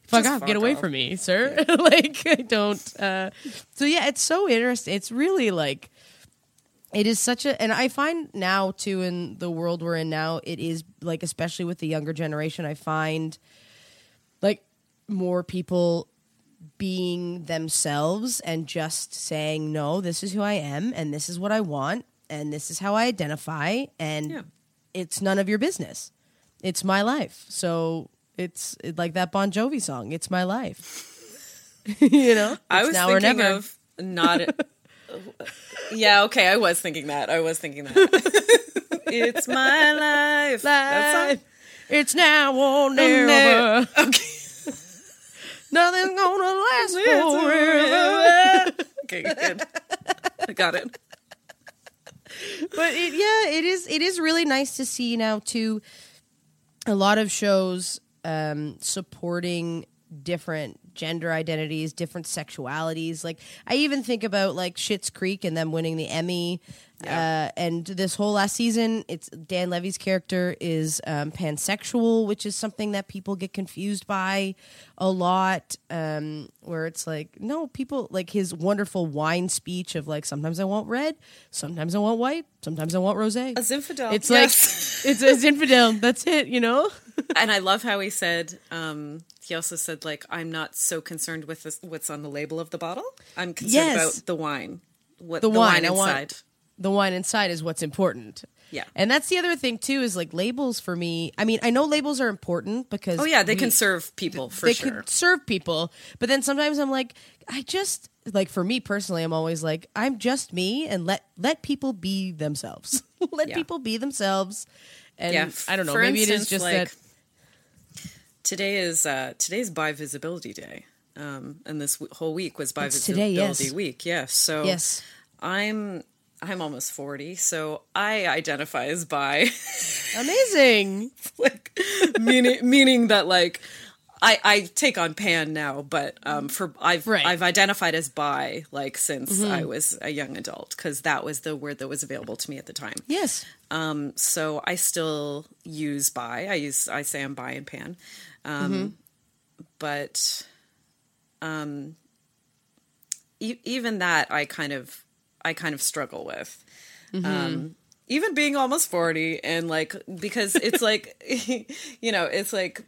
fuck Just off fuck get away off. from me sir like i don't uh so yeah it's so interesting it's really like it is such a and i find now too in the world we're in now it is like especially with the younger generation i find more people being themselves and just saying no this is who i am and this is what i want and this is how i identify and Yeah. it's none of your business it's my life so it's it- like that bon jovi song it's my life you know I was now or thinking never. of not. yeah, okay, I was thinking that. I was thinking that. it's my life. That song? Life. it's now or Never. never Okay. Nothing's gonna last forever okay, good. I got it. but it, yeah, it is. It is really nice to see now too. A lot of shows um, supporting different gender identities, different sexualities. Like I even think about like Schitt's Creek and them winning the Emmy. Yeah. Uh, and this whole last season, it's Dan Levy's character is um, pansexual, which is something that people get confused by a lot. Um, where it's like, no, people like his wonderful wine speech of like, sometimes I want red, sometimes I want white, sometimes I want rosé. A Zinfandel. It's yes. like it's it's infidel. That's it, you know. and I love how he said. Um, he also said, like, I'm not so concerned with this, what's on the label of the bottle. I'm concerned Yes. about the wine. What The the, wine, wine, want- inside. The wine inside is what's important. Yeah. And that's the other thing too is like labels for me. I mean, I know labels are important because Oh yeah, they we- can serve people for they sure. could serve people, but then sometimes I'm like, I just like for me personally, I'm always like, I'm just me, and let let people be themselves. let Yeah. people be themselves. And yeah, I don't know. for Maybe it is just like, that. Today is uh, today's bi visibility day, um, and this w- whole week was bi visibility yes. week. Yes, so Yes. I'm I'm almost forty, so I identify as bi, Amazing. like meaning meaning that like. I, I take on pan now, but um, for I've Right. I've identified as bi like since I was a young adult because that was the word that was available to me at the time. Yes. Um, so I still use bi. I use I say I'm bi and pan, um, but um, e- even that I kind of I kind of struggle with. Um, even being almost forty and like because it's like you know it's like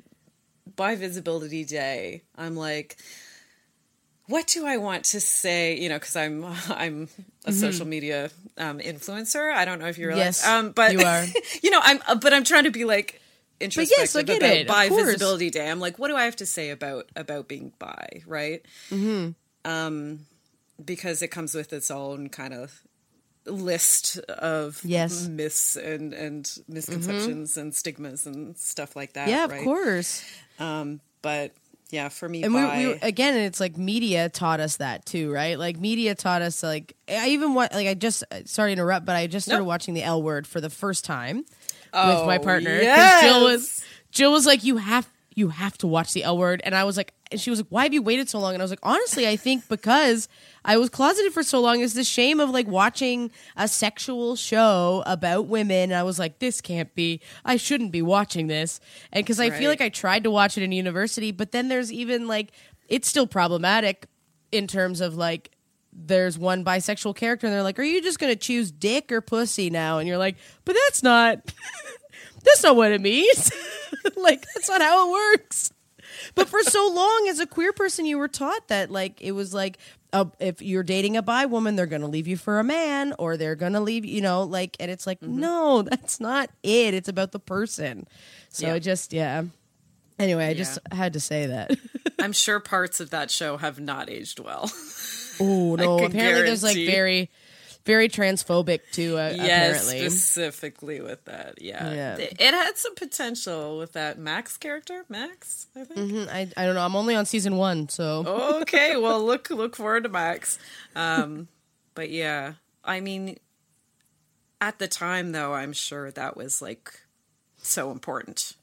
bi visibility day. I'm like. What do I want to say? You know, because I'm I'm a social media um, influencer. I don't know if you realize, Yes, um, but you are. you know, I'm uh, but I'm trying to be like introspective yes, about it, bi visibility day. I'm like, what do I have to say about about being bi, right? Mm-hmm. Um, because it comes with its own kind of list of Yes. myths and and misconceptions and stigmas and stuff like that. Yeah, right? of course. Um, but yeah, for me, And we, bi, we again, it's like media taught us that too, right? Like media taught us like I even want like I just sorry to interrupt, but I just started Nope. watching the L Word for the first time with Oh, my partner. yes. Jill was Jill was like, "You have you have to watch the L Word," and I was like, and she was like, "Why have you waited so long?" And I was like, honestly, I think because I was closeted for so long. Is the shame of like watching a sexual show about women. And I was like, this can't be. I shouldn't be watching this. And because I feel like I tried to watch it in university, but then there's even like it's still problematic in terms of like there's one bisexual character and they're like, "Are you just going to choose dick or pussy now?" And you're like, "But that's not that's not what it means. like that's not how it works." But for so long as a queer person you were taught that like it was like uh, if you're dating a bi woman they're going to leave you for a man or they're going to leave, you know, like and it's like no, that's not it. It's about the person. So Yeah. just yeah. Anyway, I just had to say that. I'm sure parts of that show have not aged well. Oh no! Apparently, there's like very, very transphobic too. Uh, yes, apparently, specifically with that. Yeah. Yeah. It, had some potential with that Max character. Max, I think. Mhm, I I don't know. I'm only on season one, so okay, well look look forward to Max. Um, but yeah, I mean, at the time though, I'm sure that was like so important,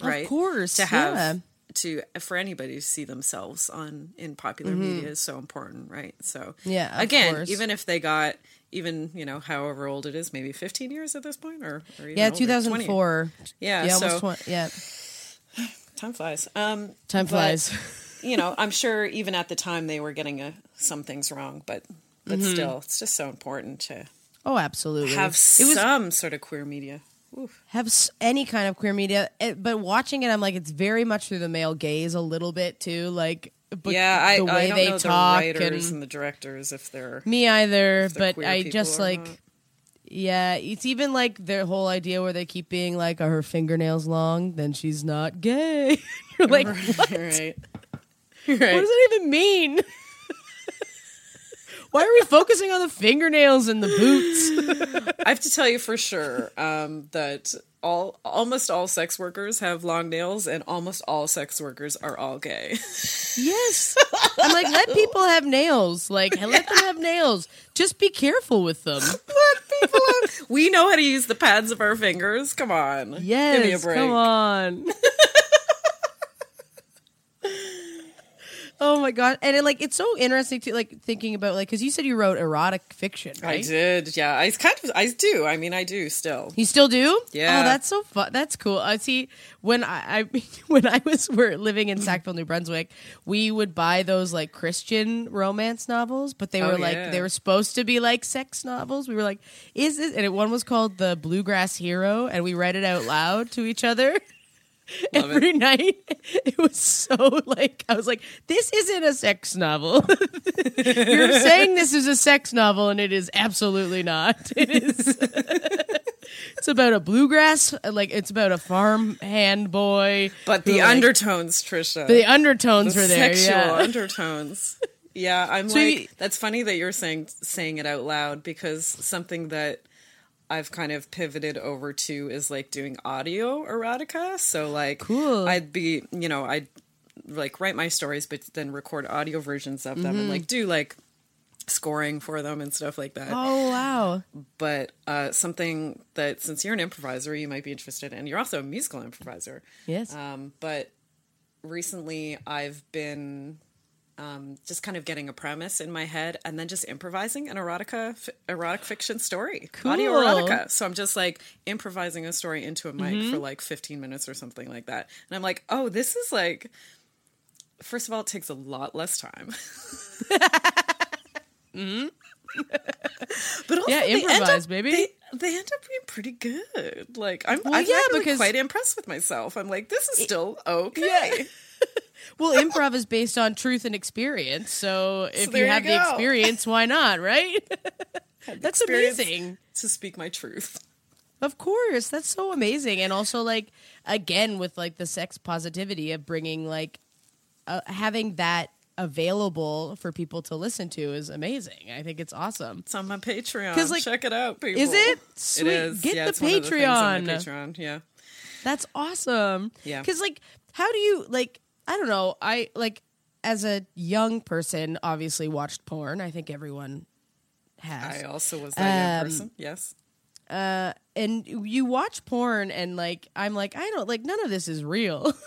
right? of course to have yeah. to for anybody to see themselves on in popular media is so important, right? So Mm-hmm. Yeah, again, course. even if they got even you know however old it is, maybe 15 years at this point, or, or even Yeah, older, 20. 2004. Yeah, Yeah, so almost 20. Yeah, time flies. Um, time but- flies. you know, I'm sure even at the time they were getting a, some things wrong, but but Mm-hmm. still, it's just so important to Oh, absolutely. have it was some sort of queer media. Oof. have s- any kind of queer media, it, but watching it, I'm like, it's very much through the male gaze a little bit too. Like, but yeah, I, the way I don't they know talk the writers and and the directors if they're me either. they're But I just like. not. Yeah, it's even like their whole idea where they keep being like, "Are her fingernails long? Then she's not gay." You're like, what? right, What does that even mean? Why are we focusing on the fingernails and the boots? I have to tell you for sure um, that all almost all sex workers have long nails, and almost all sex workers are all gay. yes. I'm like, let people have nails. Like, let them have nails. Just be careful with them. Let people have- we know how to use the pads of our fingers. Come on, Yes. give me a break. Come on. Oh my god! And it, like, it's so interesting to like thinking about like because you said you wrote erotic fiction, right? I did, yeah. I kind of, I do. I mean, I do still. You still do? Yeah. Oh, that's so fun. That's cool. I see. When I, I when I was were living in Sackville, New Brunswick, we would buy those like Christian romance novels, but they Oh, were like yeah. they were supposed to be like sex novels. We were like, is this? And it, one was called The Bluegrass Hero, and we read it out loud to each other. Love it. Every night, it was so like I was like, "This isn't a sex novel. You're saying this is a sex novel, and it is absolutely not. It is it's about a bluegrass, like it's about a farm hand boy. But the who, like, undertones, Tricia. the undertones the were there. sexual Yeah. undertones. Yeah, I'm So like you- that's funny that you're saying saying it out loud because something that I've kind of pivoted over to is like doing audio erotica. So like Cool. I'd be, you know, I'd like write my stories but then record audio versions of Mm-hmm. them and like do like scoring for them and stuff like that. Oh wow! But uh something that since you're an improviser, you might be interested in. You're also a musical improviser. Yes. Um, but recently I've been um, just kind of getting a premise in my head and then just improvising an erotica, f- erotic fiction story, audio erotica. So I'm just like improvising a story into a mic Mm-hmm. for like 15 minutes or something like that. And I'm like, oh, this is like, first of all, it takes a lot less time. mm-hmm. But also, Yeah, improvise, up- baby. They, they end up being pretty good. Like I'm, Well, I'm yeah, because- quite impressed with myself. I'm like, this is still okay. Well, improv is based on truth and experience. So if there you you have the experience, why not? Right? That's amazing. to speak my truth. Of course, that's so amazing, and also like again with like the sex positivity of bringing like uh, having that available for people to listen to is amazing. I think it's awesome. It's on my Patreon. like, Check it out, people. is it? It Sweet. is. Get yeah, the it's one of things on my Patreon. Patreon. Yeah. That's awesome. Yeah. Because like, how do you like? I don't know. I like as a young person, obviously watched porn. I think everyone has. I also was that young Um, person. Yes. uh, and you watch porn, and like, I'm like, I don't like none of this is real.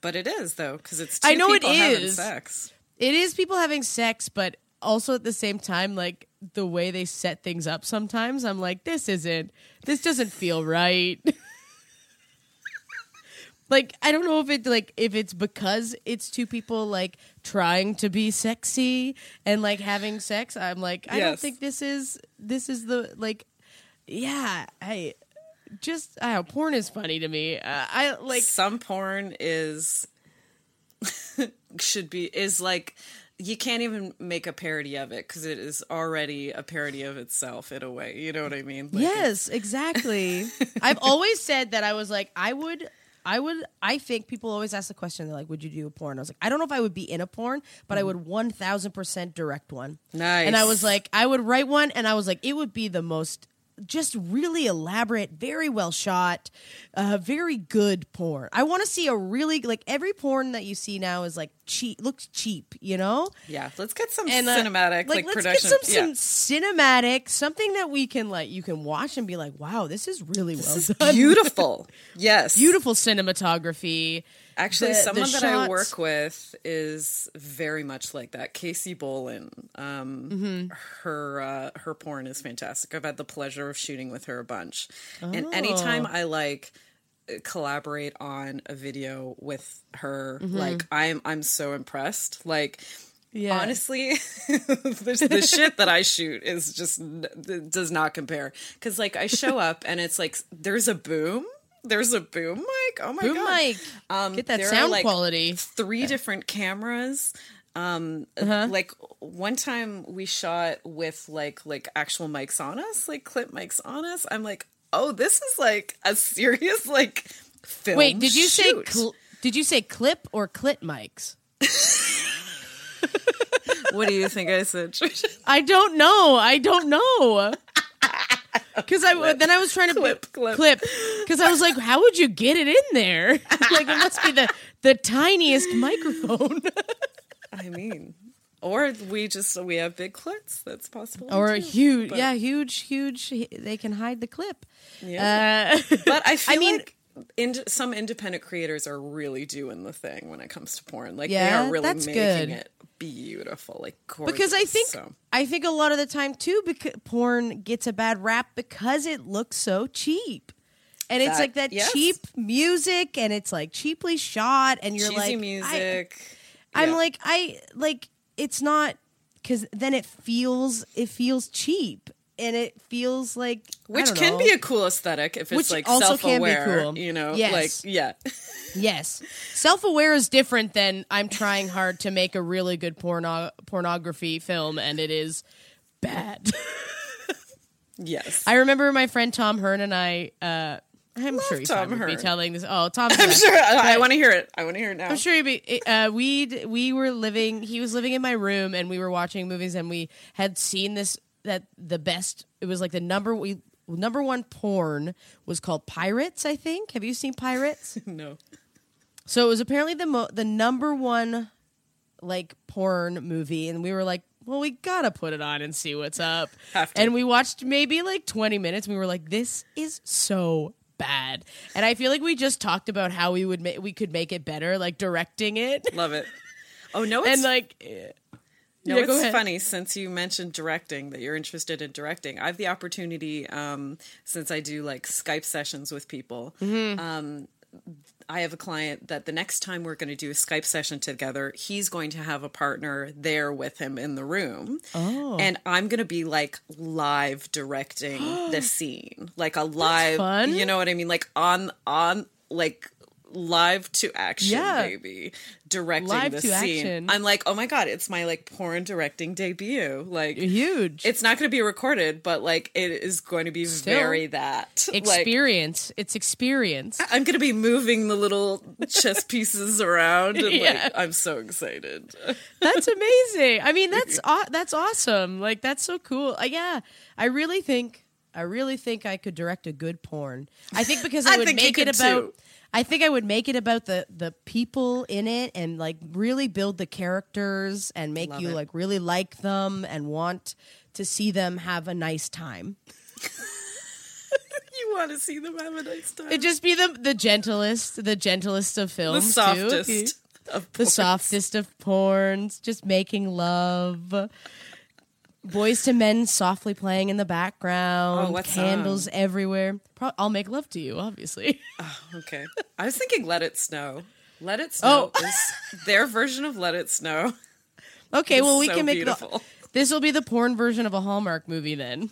But it is though, because it's two I know it is. sex. it is people having sex, but also at the same time, like the way they set things up. Sometimes I'm like, this isn't. This doesn't feel right. like I don't know if it like if it's because it's two people like trying to be sexy and like having sex. I'm like, I don't think this is this is the like. Yeah, I just I know, porn is funny to me. Uh, I like Some porn is should be is like you can't even make a parody of it because it is already a parody of itself in a way. You know what I mean? Like, yes, exactly. I've always said that I was like, I would, I would, I think people always ask the question, they're like, would you do a porn? I was like, I don't know if I would be in a porn, but I would mm-hmm. 1000% direct one. Nice. And I was like, I would write one, and I was like, it would be the most just really elaborate, very well shot, uh, very good porn. I want to see a really like every porn that you see now is like cheap, looks cheap, you know. yeah, let's get some And uh, cinematic like, let's production. get some, yeah. some cinematic, something that we can like you can watch and be like, wow, this is really well is done. beautiful. Yes. Beautiful cinematography. Actually, The- the someone that I work with is very much like that. Casey Bolin. Um, Mm-hmm. Her uh, her porn is fantastic. I've had the pleasure of shooting with her a bunch, and Oh. anytime I like collaborate on a video with her, Mm-hmm. like I'm I'm so impressed. Like Yeah. honestly, the, the shit that I shoot is just does not compare. Because like I show up and it's like there's a boom. There's a boom mic. Oh my Boom god! mic. Um, Get that sound like, quality. Three different cameras. Um, like one time we shot with like like actual mics on us, like clip mics on us. I'm like, oh, this is like a serious like film. Wait, did you say cl- did you say clip or clit mics? what do you think I said? Tricia? I don't know. I don't know. Because I then I was trying to Clip, clip. clip because I was like, how would you get it in there? like it must be the the tiniest microphone. I mean, or we just we have big clits. That's possible. or a too. huge, But- yeah, huge, huge. They can hide the clip. Yeah. Uh, But I feel mean- like ind- some independent creators are really doing the thing when it comes to porn. Like they are really making good. it beautiful, like gorgeous. because I think so. I think a lot of the time too, because porn gets a bad rap because it looks so cheap. And it's That- like that yes. cheap music, and it's like cheaply shot, and you're cheesy like, I- music. I'm Yeah. like, I like it's not because then it feels it feels cheap, and it feels like I which can know. be a cool aesthetic if it's like be self-aware. cool. You know, Yes. like yeah, Yes. Self aware is different than I'm trying hard to make a really good porno- pornography film and it is bad. Yes. I remember my friend Tom Hearn and I. Uh, I'm Love sure he's Tom with me telling this. Oh, Tom. I'm sure. I, I want to hear it. I want to hear it now. I'm sure he'd be. Uh, we we were living. He was living in my room, and we were watching movies, and we had seen this that the best. It was like the number we number one porn was called Pirates. I think. Have you seen Pirates? No. So it was apparently the mo- the number one like porn movie, and we were like, well, we gotta put it on and see what's up. And we watched maybe like twenty minutes. And we were like, this is so bad. And I feel like we just talked about how we would make we could make it better, like directing it, Love it. Oh no, it's and like. No, Yeah, it's funny since you mentioned directing that you're interested in directing. I have the opportunity um, since I do like Skype sessions with people. Mm-hmm. Um, I have a client that the next time we're going to do a Skype session together, he's going to have a partner there with him in the room. Oh. And I'm going to be like live directing the scene. Like a live, you know what I mean? Like on, on, like live to action, Yeah. baby. Directing Live the to scene. action. I'm like, oh my god, it's my like porn directing debut. Like, huge it's not going to be recorded, but like it is going to be Still. very that Like, experience. it's experience. I'm going to be moving the little chess pieces around, and Yeah. like I'm so excited. That's amazing. I mean, that's that's awesome. Like that's so cool. Uh, yeah, I really think I really think I could direct a good porn. I think because I, I would make it about. too. I think I would make it about the the people in it and like really build the characters and make Love you it. like really like them and want to see them have a nice time. you want to see them have a nice time? It'd just be the the gentlest, the gentlest of the films, too. softest of the porns. softest of porns, just making love. Boyz II Men softly playing in the background, Oh, what candles song? everywhere. Pro- I'll make love to you, obviously. Okay, I was thinking "Let It Snow." "Let It Snow" Oh. is their version of "Let It Snow." Okay, well we so can make beautiful. this will be the porn version of a Hallmark movie then.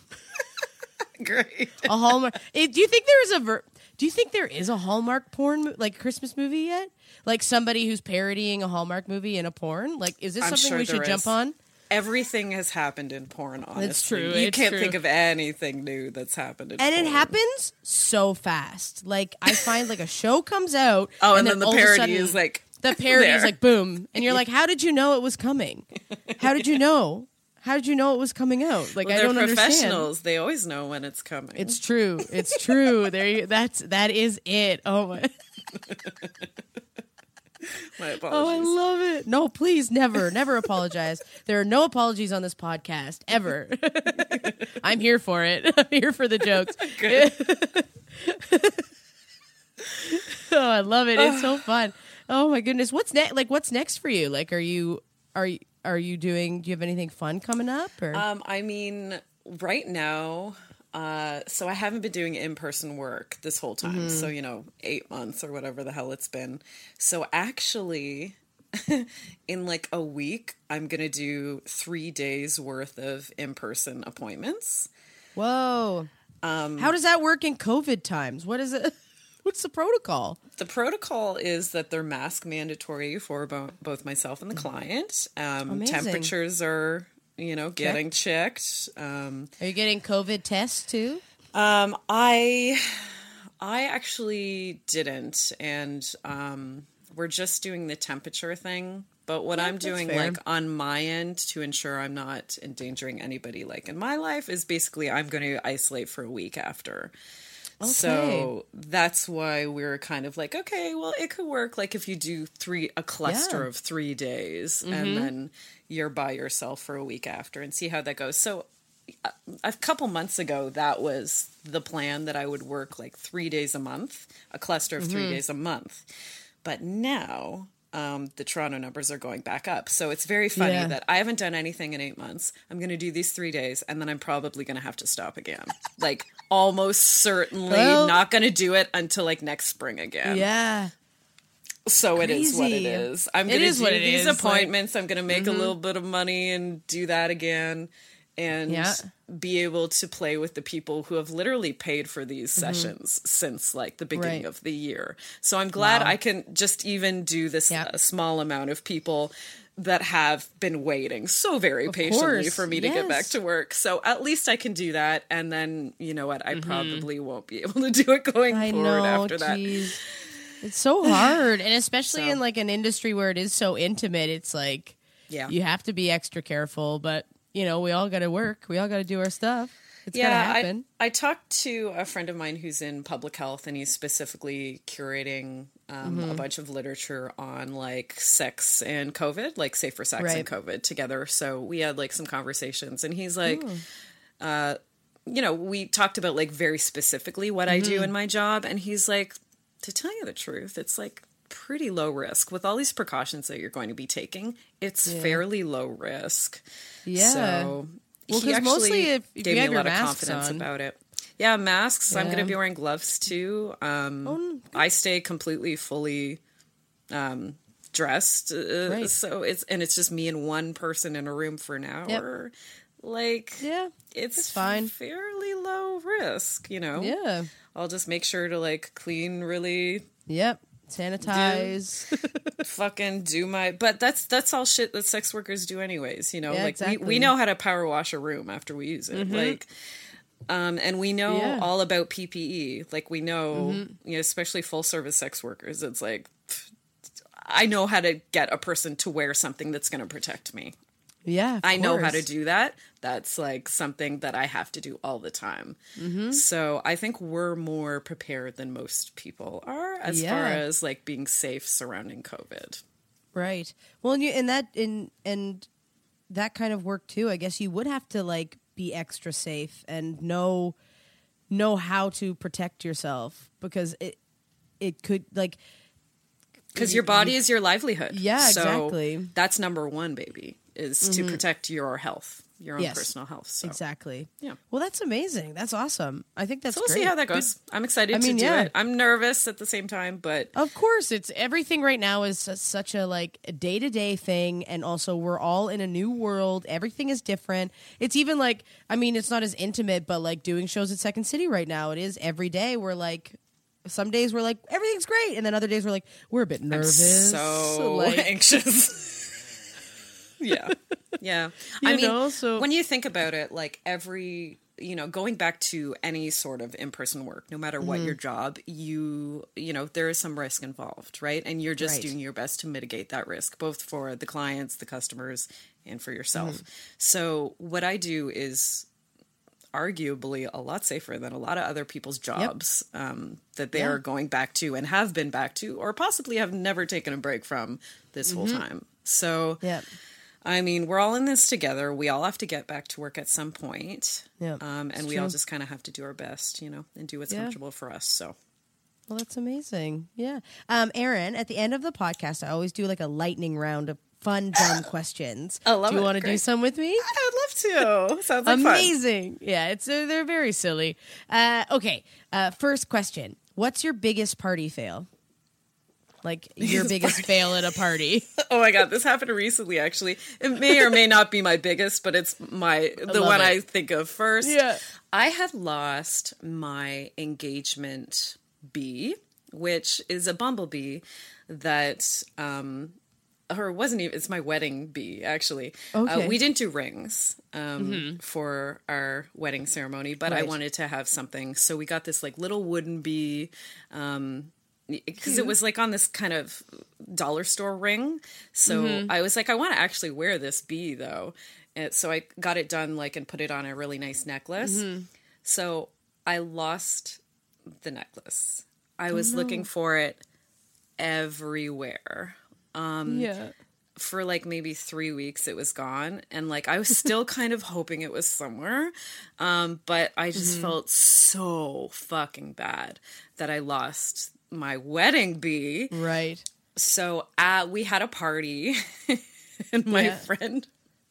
Great. A Hallmark. Eh, do you think there is a ver- Do you think there is a Hallmark porn like Christmas movie yet? Like somebody who's parodying a Hallmark movie in a porn? Like is this I'm something sure we should there jump on? Everything has happened in porn. Honestly, true, You it's can't true. think of anything new that's happened in And it happens so fast. Like I find like a show comes out. Oh, and, then, the all of a parody sudden, is like the parody is like boom, and you're like, how did you know it was coming? How did you know? How did you know it was coming out? Like Well, I don't understand. professionals. They always know when it's coming. It's true. It's true. There. You, that's that is it. Oh my. My Oh, I love it. No, please, never, never apologize. There are no apologies on this podcast ever. I'm here for it. I'm here for the jokes. oh, I love it. It's so fun. Oh my goodness. What's next? Like, what's next for you? Like, are you are you are you doing? Do you have anything fun coming up? Or um, I mean, right now, uh, so I haven't been doing in person work this whole time. Mm-hmm. So you know, eight months or whatever the hell it's been. So actually. in like a week, I'm gonna do three days worth of in person appointments. whoa, Um, how does that work in COVID times? What is it? What's the protocol? The protocol is that they're mask mandatory for bo- both myself and the client. Um, temperatures are, you know, getting checked. Um, Are you getting COVID tests too? um, I, I actually didn't, and um, we're just doing the temperature thing. But what I'm doing, like on my end, to ensure I'm not endangering anybody, like in my life, is basically I'm going to isolate for a week after. So that's why we're kind of like, okay, well, it could work. Like if you do three, a cluster Yeah. Mm-hmm. of three days, and then you're by yourself for a week after, and see how that goes. So a, a couple months ago, that was the plan that I would work like three days a month, a cluster of Mm-hmm. three days a month. But now. Um, the Toronto numbers are going back up. So it's very funny Yeah. that I haven't done anything in eight months. I'm going to do these three days and then I'm probably going to have to stop again. like almost certainly Well- not going to do it until like next spring again. Yeah. So it is what it is. I'm going to do what it these is, like- Mm-hmm. appointments. I'm going to make a little bit of money and do that again. And Yeah. be able to play with the people who have literally paid for these sessions since like the beginning Mm-hmm. Right. of the year. So I'm glad Wow. I can just even do this Yeah. a small amount of people that have been waiting so very patiently course, for me to get back to work. So at least I can do that and then you know what, I Mm-hmm. probably won't be able to do it going I forward know, after that. It's so hard, and especially So- in like an industry where it is so intimate. It's like Yeah. you have to be extra careful. But you know, we all got to work. We all got to do our stuff. It's yeah, gonna happen. I, I talked to a friend of mine who's in public health, and he's specifically curating um, Mm-hmm. a bunch of literature on like sex and COVID, like safer sex Right. and COVID together. So we had like some conversations, and he's like, uh, you know, we talked about like very specifically what I Mm-hmm. do in my job, and he's like, to tell you the truth, it's like pretty low risk with all these precautions that you're going to be taking. It's fairly low risk. Yeah. So Well, he 'cause mostly actually if- if gave you me a lot of confidence on. about it. Yeah, masks. I'm going to be wearing gloves too. Um, Oh, I stay completely fully um, dressed, uh, Right. so it's and it's just me and one person in a room for an hour. Like, Yeah, it's, it's fine. fairly low risk. You know, yeah, I'll just make sure to like clean really yep. Sanitize. fucking do my but that's that's all shit that sex workers do anyways you know Yeah, like we, exactly. Mm-hmm. we know how to power wash a room after we use it like um and we know Yeah. Mm-hmm. all about ppe like we know you know especially full service sex workers it's like i know how to get a person to wear something that's going to protect me yeah, I know how to do that. That's like something that I have to do all the time. Mm-hmm. So I think we're more prepared than most people are as far as like being safe surrounding COVID. Right. Well, and you and that in and that kind of work too. I guess you would have to like be extra safe and know know how to protect yourself because it it could like Because your body is your livelihood. Yeah, So exactly. That's number one, baby, is to mm-hmm. protect your health, your own Yes. personal health. So, exactly. Yeah. Well, that's amazing. That's awesome. I think that's so we'll great. see how that goes. I'm excited I mean, to do yeah. it. I'm nervous at the same time, but Of course, it's everything right now is such a like day to day thing, and also we're all in a new world. Everything is different. It's even like I mean, it's not as intimate, but like doing shows at Second City right now, it is every day. We're like, some days we're like everything's great, and then other days we're like we're a bit nervous. so like, anxious. Yeah. Yeah. I You mean, know, so- when you think about it, like every, you know, going back to any sort of in person work, no matter what Mm-hmm. your job, you, you know, there is some risk involved, right? And you're just Right. doing your best to mitigate that risk, both for the clients, the customers, and for yourself. Mm-hmm. So, what I do is arguably a lot safer than a lot of other people's jobs um, that they Yeah. are going back to and have been back to, or possibly have never taken a break from this whole time. So, Mm-hmm. yeah, I mean, we're all in this together. We all have to get back to work at some point. Yeah, Um, and we all just kind of have to do our best, you know, and do what's Yeah. comfortable for us. So, well, that's amazing. Yeah, um, Erin, at the end of the podcast, I always do like a lightning round of fun, dumb questions. I love do you want to do some with me? I would love to. Sounds like fun. Amazing. Yeah, it's uh, they're very silly. Uh, okay, uh, first question: What's your biggest party fail? Like your biggest fail at a party? Oh my god, this happened recently. Actually, it may or may not be my biggest, but it's my the love one it. I think of first. Yeah. I had lost my engagement bee, which is a bumblebee that um or it wasn't even it's my wedding bee actually uh, Okay. we didn't do rings um for our wedding ceremony but i wanted to have something so we got this like little wooden bee um because it was like on this kind of dollar store ring. So mm-hmm. i was like i want to actually wear this bee though. And so i got it done like and put it on a really nice necklace. Mm-hmm. So i lost the necklace. I oh, was looking for it everywhere. Um, yeah. for like maybe three weeks it was gone and like i was still kind of hoping it was somewhere. Um but i just mm-hmm. felt so fucking bad that i lost my wedding bee Right. so uh we had a party and my Yeah. friend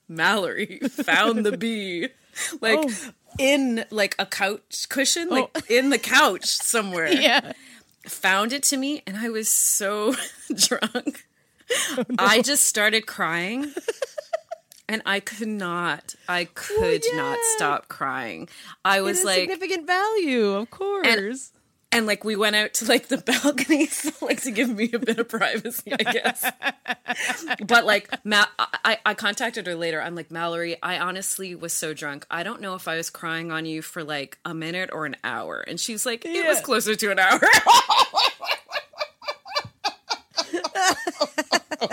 mallory found the bee like Oh. in like a couch cushion like in the couch somewhere Yeah. found it to me and I was so drunk. I just started crying. and I could not, I could yeah. not stop crying. I was like, significant value, of course. And like we went out to like the balcony, so, like to give me a bit of privacy, I guess. but like, Ma- I, I contacted her later. I'm like, Mallory, I honestly was so drunk. I don't know if I was crying on you for like a minute or an hour. And she's like, it was closer to an hour. but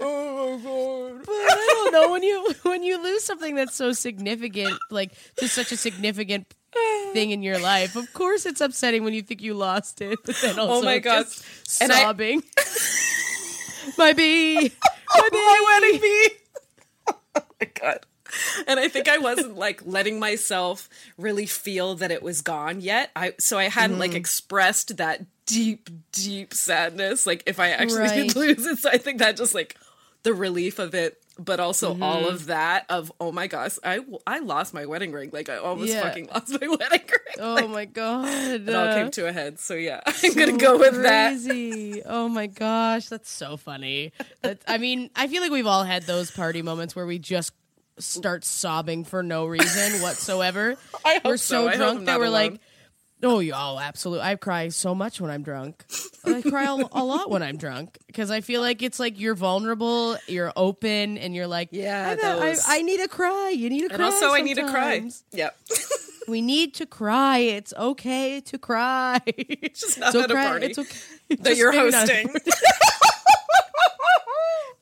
I don't know when you when you lose something that's so significant, like to such a significant thing in your life. Of course, it's upsetting when you think you lost it, but then also Oh my God. just And I- sobbing. my bee, my bee, my wedding bee. oh my god. And I think I wasn't like letting myself really feel that it was gone yet. I so I hadn't Mm-hmm. like expressed that deep, deep sadness. Like if I actually Right. did lose it. So I think that just like the relief of it, but also Mm-hmm. all of that of oh my gosh, I I lost my wedding ring. Like I almost Yeah. fucking lost my wedding ring. Oh Like, my god! it all came to a head. So yeah, I'm gonna go with that. Crazy. Oh my gosh, that's so funny. That, I mean, I feel like we've all had those party moments where we just start sobbing for no reason whatsoever. I hope we're so. so drunk that we're alone. like, oh, y'all, oh, absolutely. I cry so much when I'm drunk. I cry a, a lot when I'm drunk because I feel like it's like you're vulnerable, you're open, and you're like, Yeah, I, I, I need to cry. You need to And cry. also, I need to cry. Yep. We need to cry. It's okay to cry. Just not So at a party. It's okay. that Just you're hosting.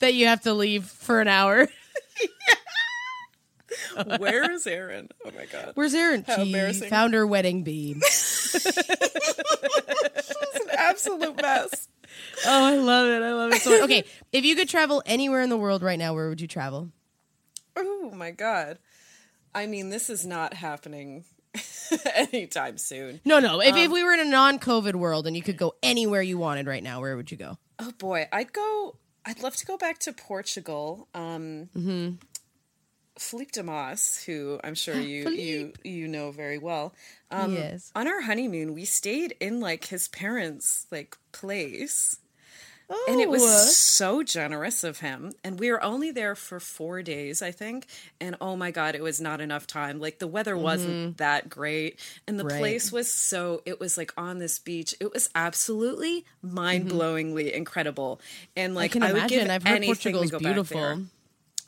that you have to leave for an hour. Where is Erin? Oh my god. Where's Erin? How She embarrassing. found her wedding bead. It's an absolute mess. oh, I love it. I love it so much. Okay, if you could travel anywhere in the world right now, where would you travel? Oh my god. I mean, this is not happening anytime soon. No, no. If, Um, if we were in a non-COVID world and you could go anywhere you wanted right now, where would you go? Oh boy, I'd go. I'd love to go back to Portugal. Um, Philippe Damas, who I'm sure you you you know very well. Um, Yes. On our honeymoon, we stayed in like his parents' like place. Oh, And it was so generous of him. And we were only there for four days, I think. And oh my God, it was not enough time. Like the weather wasn't that great. And the Mm-hmm. Right. place was so, it was like on this beach. It was absolutely mind blowingly incredible. And Mm-hmm. I like, can I, would imagine. give I've heard anything Portugal's to go back there.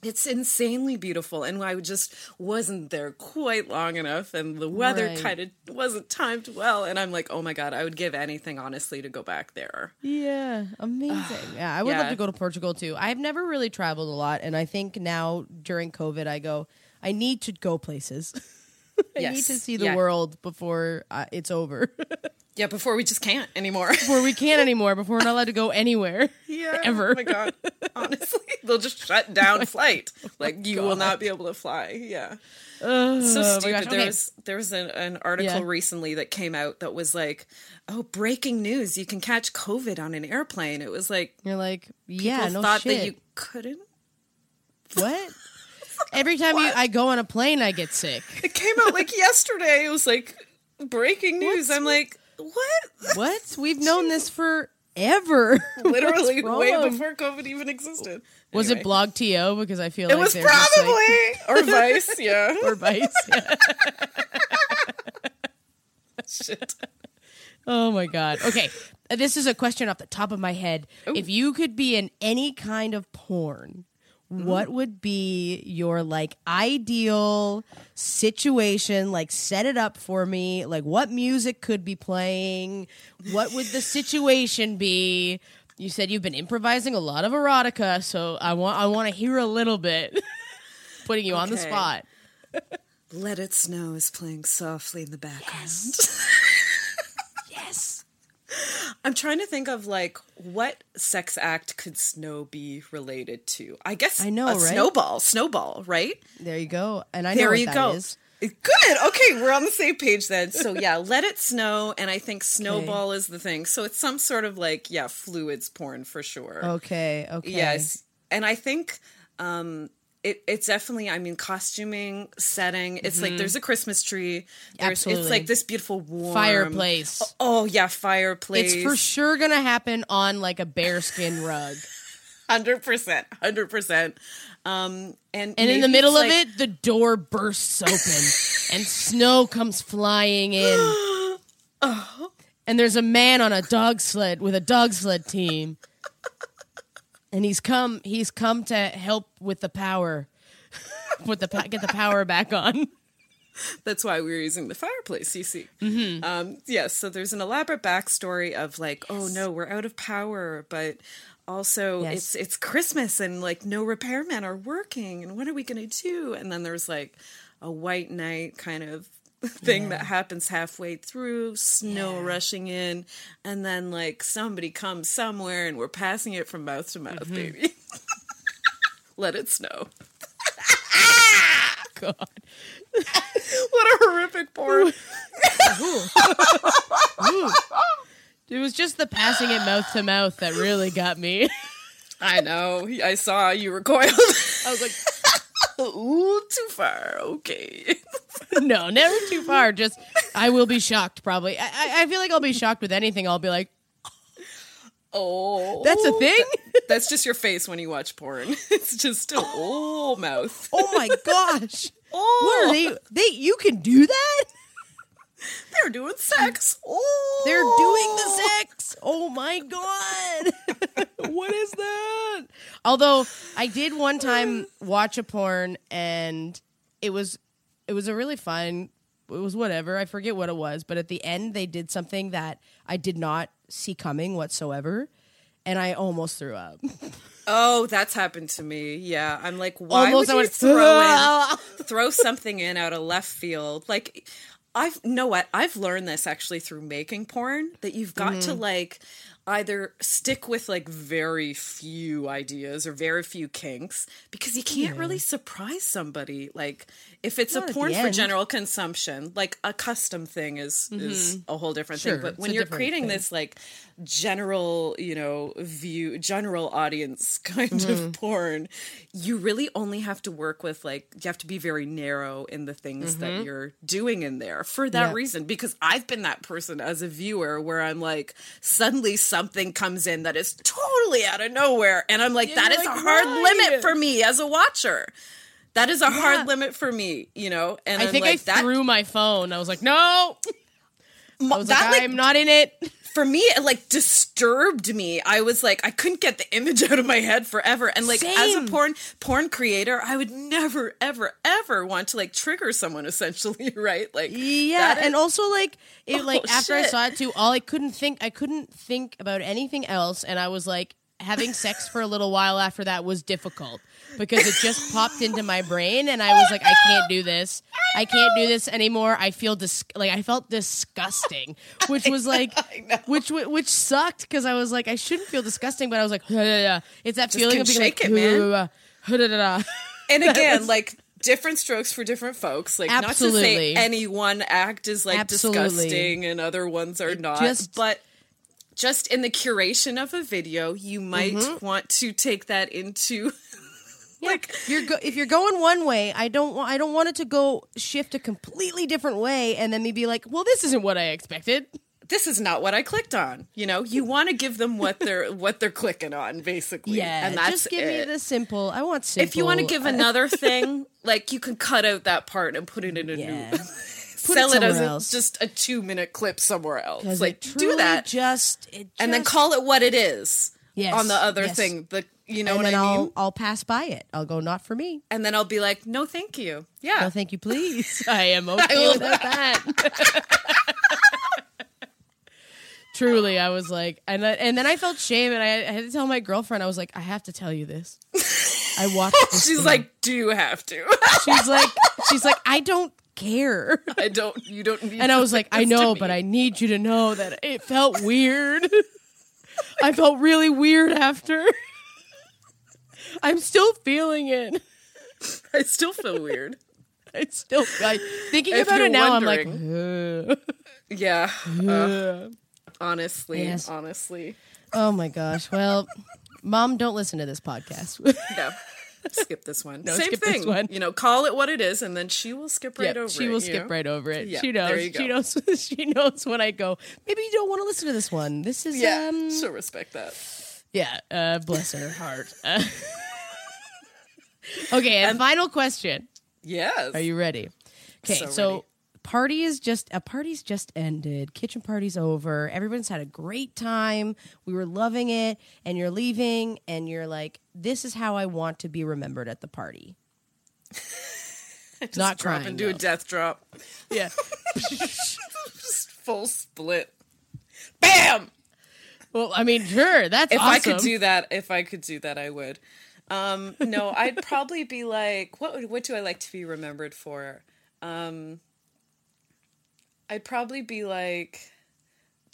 It's insanely beautiful, and I just wasn't there quite long enough, and the weather Right. kind of wasn't timed well. And I'm like, oh my god, I would give anything honestly to go back there. Yeah, amazing. yeah, I would love to go to Portugal too. I've never really traveled a lot, and I think now during COVID, I go. I need to go places. I need to see the Yeah. world before uh, it's over. Yeah, before we just can't anymore. before we can't anymore. Before we're not allowed to go anywhere. Yeah. Ever. Oh my god. Honestly, they'll just shut down oh flight. Like oh you will not be able to fly. Yeah. Oh, So stupid. There Okay. was there was an, an article Yeah. recently that came out that was like, "Oh, breaking news! You can catch COVID on an airplane." It was like You're like, yeah, no thought shit. that you couldn't. What? Every time you, I go on a plane, I get sick. It came out like yesterday. It was like breaking news. I'm like, what? What? We've known this forever. Literally way before COVID even existed. Was Anyway. it Blog TO? Because I feel It like was they're like- probably or Vice. Yeah. or Vice. Yeah. Shit. Oh my god. Okay, this is a question off the top of my head. If you could be in any kind of porn, what mm-hmm. would be your like ideal situation? Like, set it up for me. Like, what music could be playing? What would the situation be? You said you've been improvising a lot of erotica, so I want I want to hear a little bit. Putting you on the spot. Let It Snow is playing softly in the background. Yes. I'm trying to think of like what sex act could snow be related to? I guess I know, a right? snowball, snowball, right? There you go. And I know there what you go. is. Good. Okay, we're on the same page then. So yeah, let it snow, and I think snowball is the thing. So it's some sort of like yeah, fluids porn for sure. Okay. Okay. Yes, and I think um, it, it's definitely. I mean, costuming, setting. It's like there's a Christmas tree. There's, Absolutely. It's like this beautiful warm Fireplace. Oh yeah, fireplace. It's for sure gonna happen on like a bearskin rug. Hundred percent, hundred percent. Um, and And in the middle it's of it, the door bursts open and snow comes flying in. oh. And there's a man on a dog sled with a dog sled team. And he's come he's come to help with the power. Put the get the power back on. That's why we were using the fireplace, you see. Mm-hmm. Um, yes, so there's an elaborate backstory of like, oh no, we're out of power, but also Yes. it's it's Christmas and like no repairmen are working, and what are we gonna do? And then there's like a white knight kind of thing that happens halfway through, snow Yeah. rushing in, and then like somebody comes somewhere and we're passing it from mouth to Mm-hmm. mouth, baby. Let it snow. God. What a horrific porn. It was just the passing it mouth to mouth that really got me. I know. I saw you recoiled. I was like, Ooh, too far. Okay. no, never too far. Just I will be shocked probably. I, I, feel like I'll be shocked with anything. I'll be like, Oh, that's a thing? That's just your face when you watch porn. It's just a oh mouth. Oh my gosh. Oh, What are they they you can do that? They're doing sex. Oh, They're doing the sex. Oh my god. what is that? Although I did one time watch a porn and it was it was a really fun it was whatever. I forget what it was, but at the end they did something that I did not see coming whatsoever and I almost threw up. Oh, that's happened to me. Yeah, I'm like, why almost would I you went throw in, throw something in out of left field? Like, I've know what I've learned this actually through making porn that you've got to Mm-hmm. like either stick with like very few ideas or very few kinks because you can't really surprise somebody like if it's Not a porn for general consumption like a custom thing is is a whole different Mm-hmm. Sure, thing but when you're creating thing. this like general you know view general audience kind Mm-hmm. of porn you really only have to work with like you have to be very narrow in the things that you're doing in there for that Mm-hmm. Yeah. reason because i've been that person as a viewer where i'm like suddenly something comes in that is totally out of nowhere and i'm like that you're like, a hard "Why?" limit for me as a watcher that is a hard limit for me you know? And I I'm think like, I that, threw my phone. I was like, "No." I was that, like, like, "I'm not in it." for me it like disturbed me. I was like i couldn't get the image out of my head forever. And like as a porn porn creator i would never ever ever want to like trigger someone essentially right? Like Yeah, that and is- also like it oh, like Oh, after I saw it too, all I couldn't think I couldn't think about anything else. And I was like having sex for a little while after that was difficult because it just popped into my brain and I was like I can't do this. I can't do this anymore. I feel dis- like I felt disgusting, which was like which which sucked cuz I was like I shouldn't feel disgusting but I was like yeah, yeah, yeah. it's that feeling of being shake like it, man. and again like different strokes for different folks like not to say any one act is like Absolutely. disgusting and other ones are not just- but just in the curation of a video you might Mm-hmm. want to take that into like you're go- if you're going one way, I don't want I don't want it to go shift a completely different way and then me be like, well, this isn't what I expected. this is not what I clicked on. You know, you mm. want to give them what they're what they're clicking on, basically. Yeah, and that's just give it. me the simple. I want simple. If you want to give uh, another thing, like you can cut out that part and put it in a yeah, new. Put Sell it, as a, else. just a two minute clip somewhere else. Like it do that just it and then call it what it is. Yes, On the other yes. thing, the you know and what then I mean. I'll I'll pass by it. I'll go not for me. And then I'll be like, no, thank you. Yeah. No, thank you, please. I am okay will- without that. Truly, I was like, and I, and then I felt shame, and I, I had to tell my girlfriend. I was like, I have to tell you this. I watched. This She's thing. like, do you have to? she's like, she's like, I don't care. I don't. You don't need. And I was like, I know, but I need you to know that it felt weird. I felt really weird after. I'm still feeling it. I still feel weird. I still like thinking If about it now. I'm like, Yeah. Uh, honestly, Yes. honestly, oh my gosh. Well, mom, don't listen to this podcast. no. Skip this one. No, Same skip this thing. one. You know, call it what it is, and then she will skip right Yeah, over she it. will skip know? right over it. She knows. She knows. She knows when I go. Maybe you don't want to listen to this one. This is Yeah, um. she'll respect that. Yeah, uh, bless her heart. Uh, okay, and, final question. Yes. Are you ready? Okay, So so. Party is just a party's just ended. Kitchen party's over. Everyone's had a great time. We were loving it, and you're leaving, and you're like, "This is how I want to be remembered at the party." Not drop crying, do a death drop. Yeah. Just full split. Bam! well, I mean, sure, that's If awesome. I could do that, if I could do that, I would. Um, no, I'd probably be like, what what do I like to be remembered for? Um, I'd probably be like,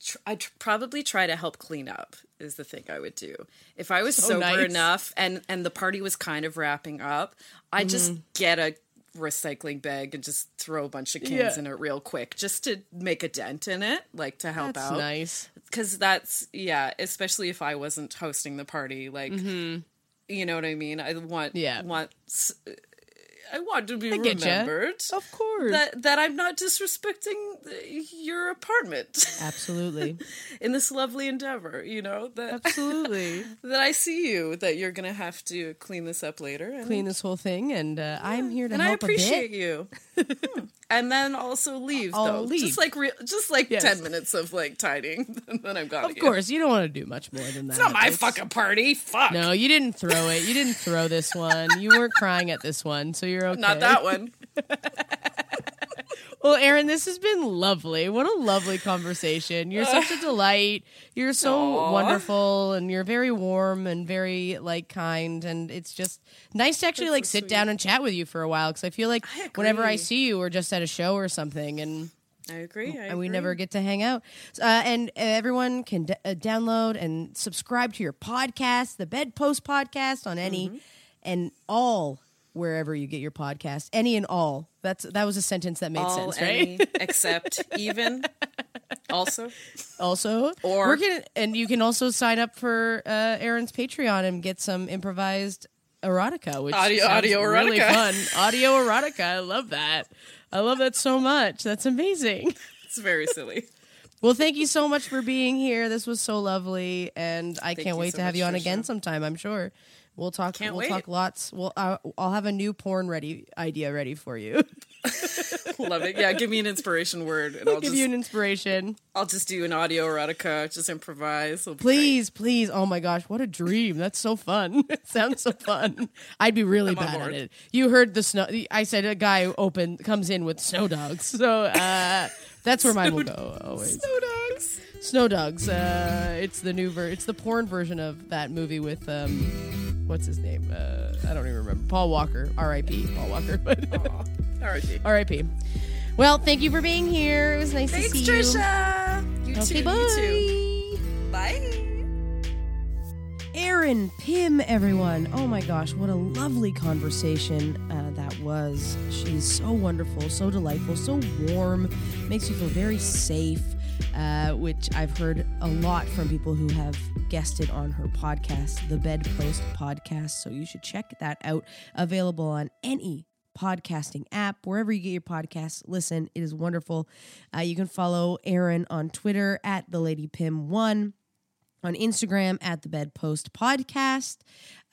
tr- I'd tr- probably try to help clean up. Is the thing I would do if I was So sober nice. enough and and the party was kind of wrapping up. I'd just Mm-hmm. get a recycling bag and just throw a bunch of cans Yeah. in it real quick, just to make a dent in it, like to help That's out nice. because that's yeah especially if i wasn't hosting the party like you know what i mean i want Mm-hmm. Yeah. want i want to be I remembered Of course. that that i'm not disrespecting your apartment Absolutely. in this lovely endeavor you know that Absolutely. that i see you that you're gonna have to clean this up later and, Clean this whole thing, and uh, I'm here to help you. and i appreciate you Hmm. And then also leave I'll though leave. just like re- just like Yes. 10 minutes of like tidying then i'm gone Of course, you don't want to do much more than that. it's not my It's- fucking party fuck No, you didn't throw it. You didn't throw this one. You weren't crying at this one, so you're okay. Not that one. Well, Erin, this has been lovely. What a lovely conversation. You're such a delight. You're so Aw. wonderful and you're very warm and very like kind and it's just nice to actually That's like so sit sweet. down and chat with you for a while cuz I feel like I whenever I see you we're just at a show or something and I agree. I and we agree. never get to hang out. Uh, and everyone can d- uh, download and subscribe to your podcast, the Bedpost Podcast, on any Mm-hmm. and all wherever you get your podcast. Any and all. That's that was a sentence that made all sense, right? any except even. Also, also, Or- we're gonna, and you can also sign up for uh, Erin's Patreon and get some improvised erotica, which Audio- audio really erotica. fun. Audio erotica. I love that. I love that so much. That's amazing. it's very silly. Well, thank you so much for being here. This was so lovely, and I can't wait so to have you on again sometime. I'm sure we'll talk. Can't we'll wait. talk lots. We'll. Uh, I'll have a new porn ready idea ready for you. Love it. Yeah, give me an inspiration word, and I'll Give just you an inspiration, I'll just do an audio erotica, just improvise. Please, please. Oh my gosh, what a dream! That's so fun. it sounds so fun. I'd be really I'm bad at it. You heard the snow. I said a guy open comes in with snow dogs, so uh, that's where mine will go always. Snow dogs. Snow Dogs. Uh, it's the new ver- It's the porn version of that movie with um, what's his name? Uh, I don't even remember. Paul Walker. R.I.P. Paul Walker. Aw, R.I.P. R.I.P. Well, thank you for being here. It was nice Thanks, to see you. Tricia. You Okay, too. bye. You too. Bye. Erin Pim, everyone. Oh my gosh, what a lovely conversation uh, that was. She's so wonderful, so delightful, so warm, makes you feel very safe, uh, which I've heard a lot from people who have guested on her podcast, the Bedpost Podcast. So you should check that out. Available on any podcasting app, wherever you get your podcasts. Listen, it is wonderful. Uh, you can follow Erin on Twitter at the Lady Pim One on Instagram at the Bedpost Podcast.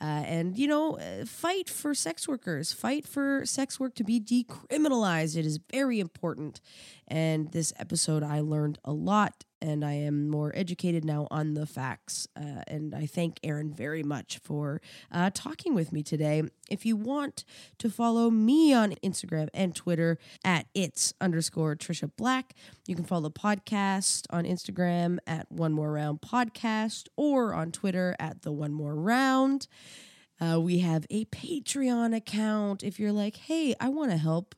Uh, and, you know, uh, fight for sex workers, fight for sex work to be decriminalized. It is very important. And this episode, I learned a lot and I am more educated now on the facts. Uh, and I thank Erin very much for uh, talking with me today. If you want to follow me on Instagram and Twitter at it's underscore Tricia Black, you can follow the podcast on Instagram at One More Round Podcast or on Twitter at the One More Round. Uh, we have a Patreon account. If you're like, hey, I want to help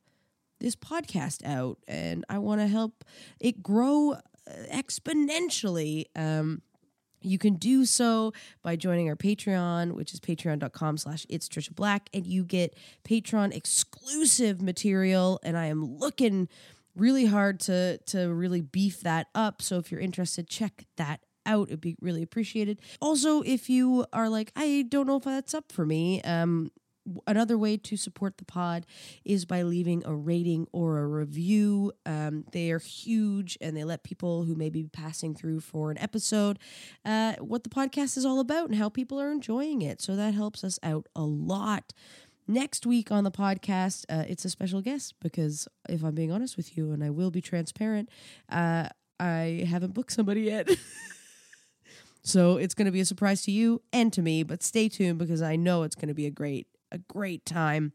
this podcast out and I want to help it grow uh, exponentially. Um, you can do so by joining our Patreon, which is patreon.com slash it's Tricia Black, and you get Patreon exclusive material. And I am looking really hard to to really beef that up. So if you're interested, check that out. It'd be really appreciated. Also, if you are like, I don't know if that's up for me, um, another way to support the pod is by leaving a rating or a review. Um, they are huge and they let people who may be passing through for an episode uh, what the podcast is all about and how people are enjoying it. So that helps us out a lot. Next week on the podcast, uh, it's a special guest because if I'm being honest with you, and I will be transparent, uh, I haven't booked somebody yet. so it's going to be a surprise to you and to me, but stay tuned because I know it's going to be a great, a great time.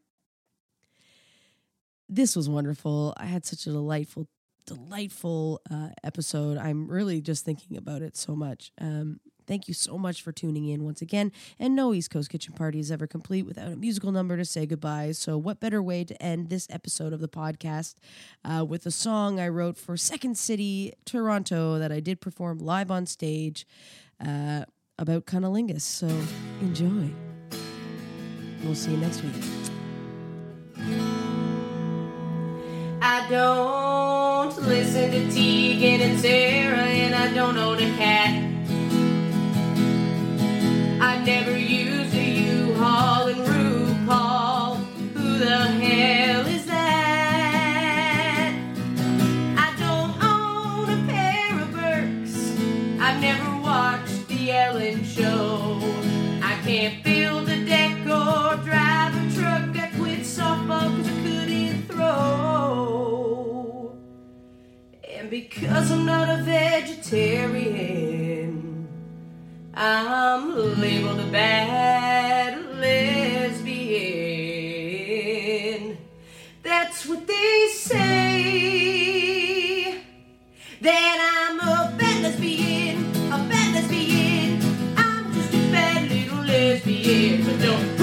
This was wonderful. I had such a delightful, delightful uh, episode. I'm really just thinking about it so much. Um, Thank you so much for tuning in once again. And no East Coast Kitchen Party is ever complete without a musical number to say goodbye. So, what better way to end this episode of the podcast uh, with a song I wrote for Second City, Toronto, that I did perform live on stage uh, about cunnilingus. So, enjoy. We'll see you next week. I don't listen to Tegan and Sara, and I don't own a cat. I never used Because I'm not a vegetarian. I'm labeled a bad lesbian. That's what they say. That I'm a bad lesbian, a bad lesbian. I'm just a bad little lesbian. But don't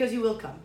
because you will come.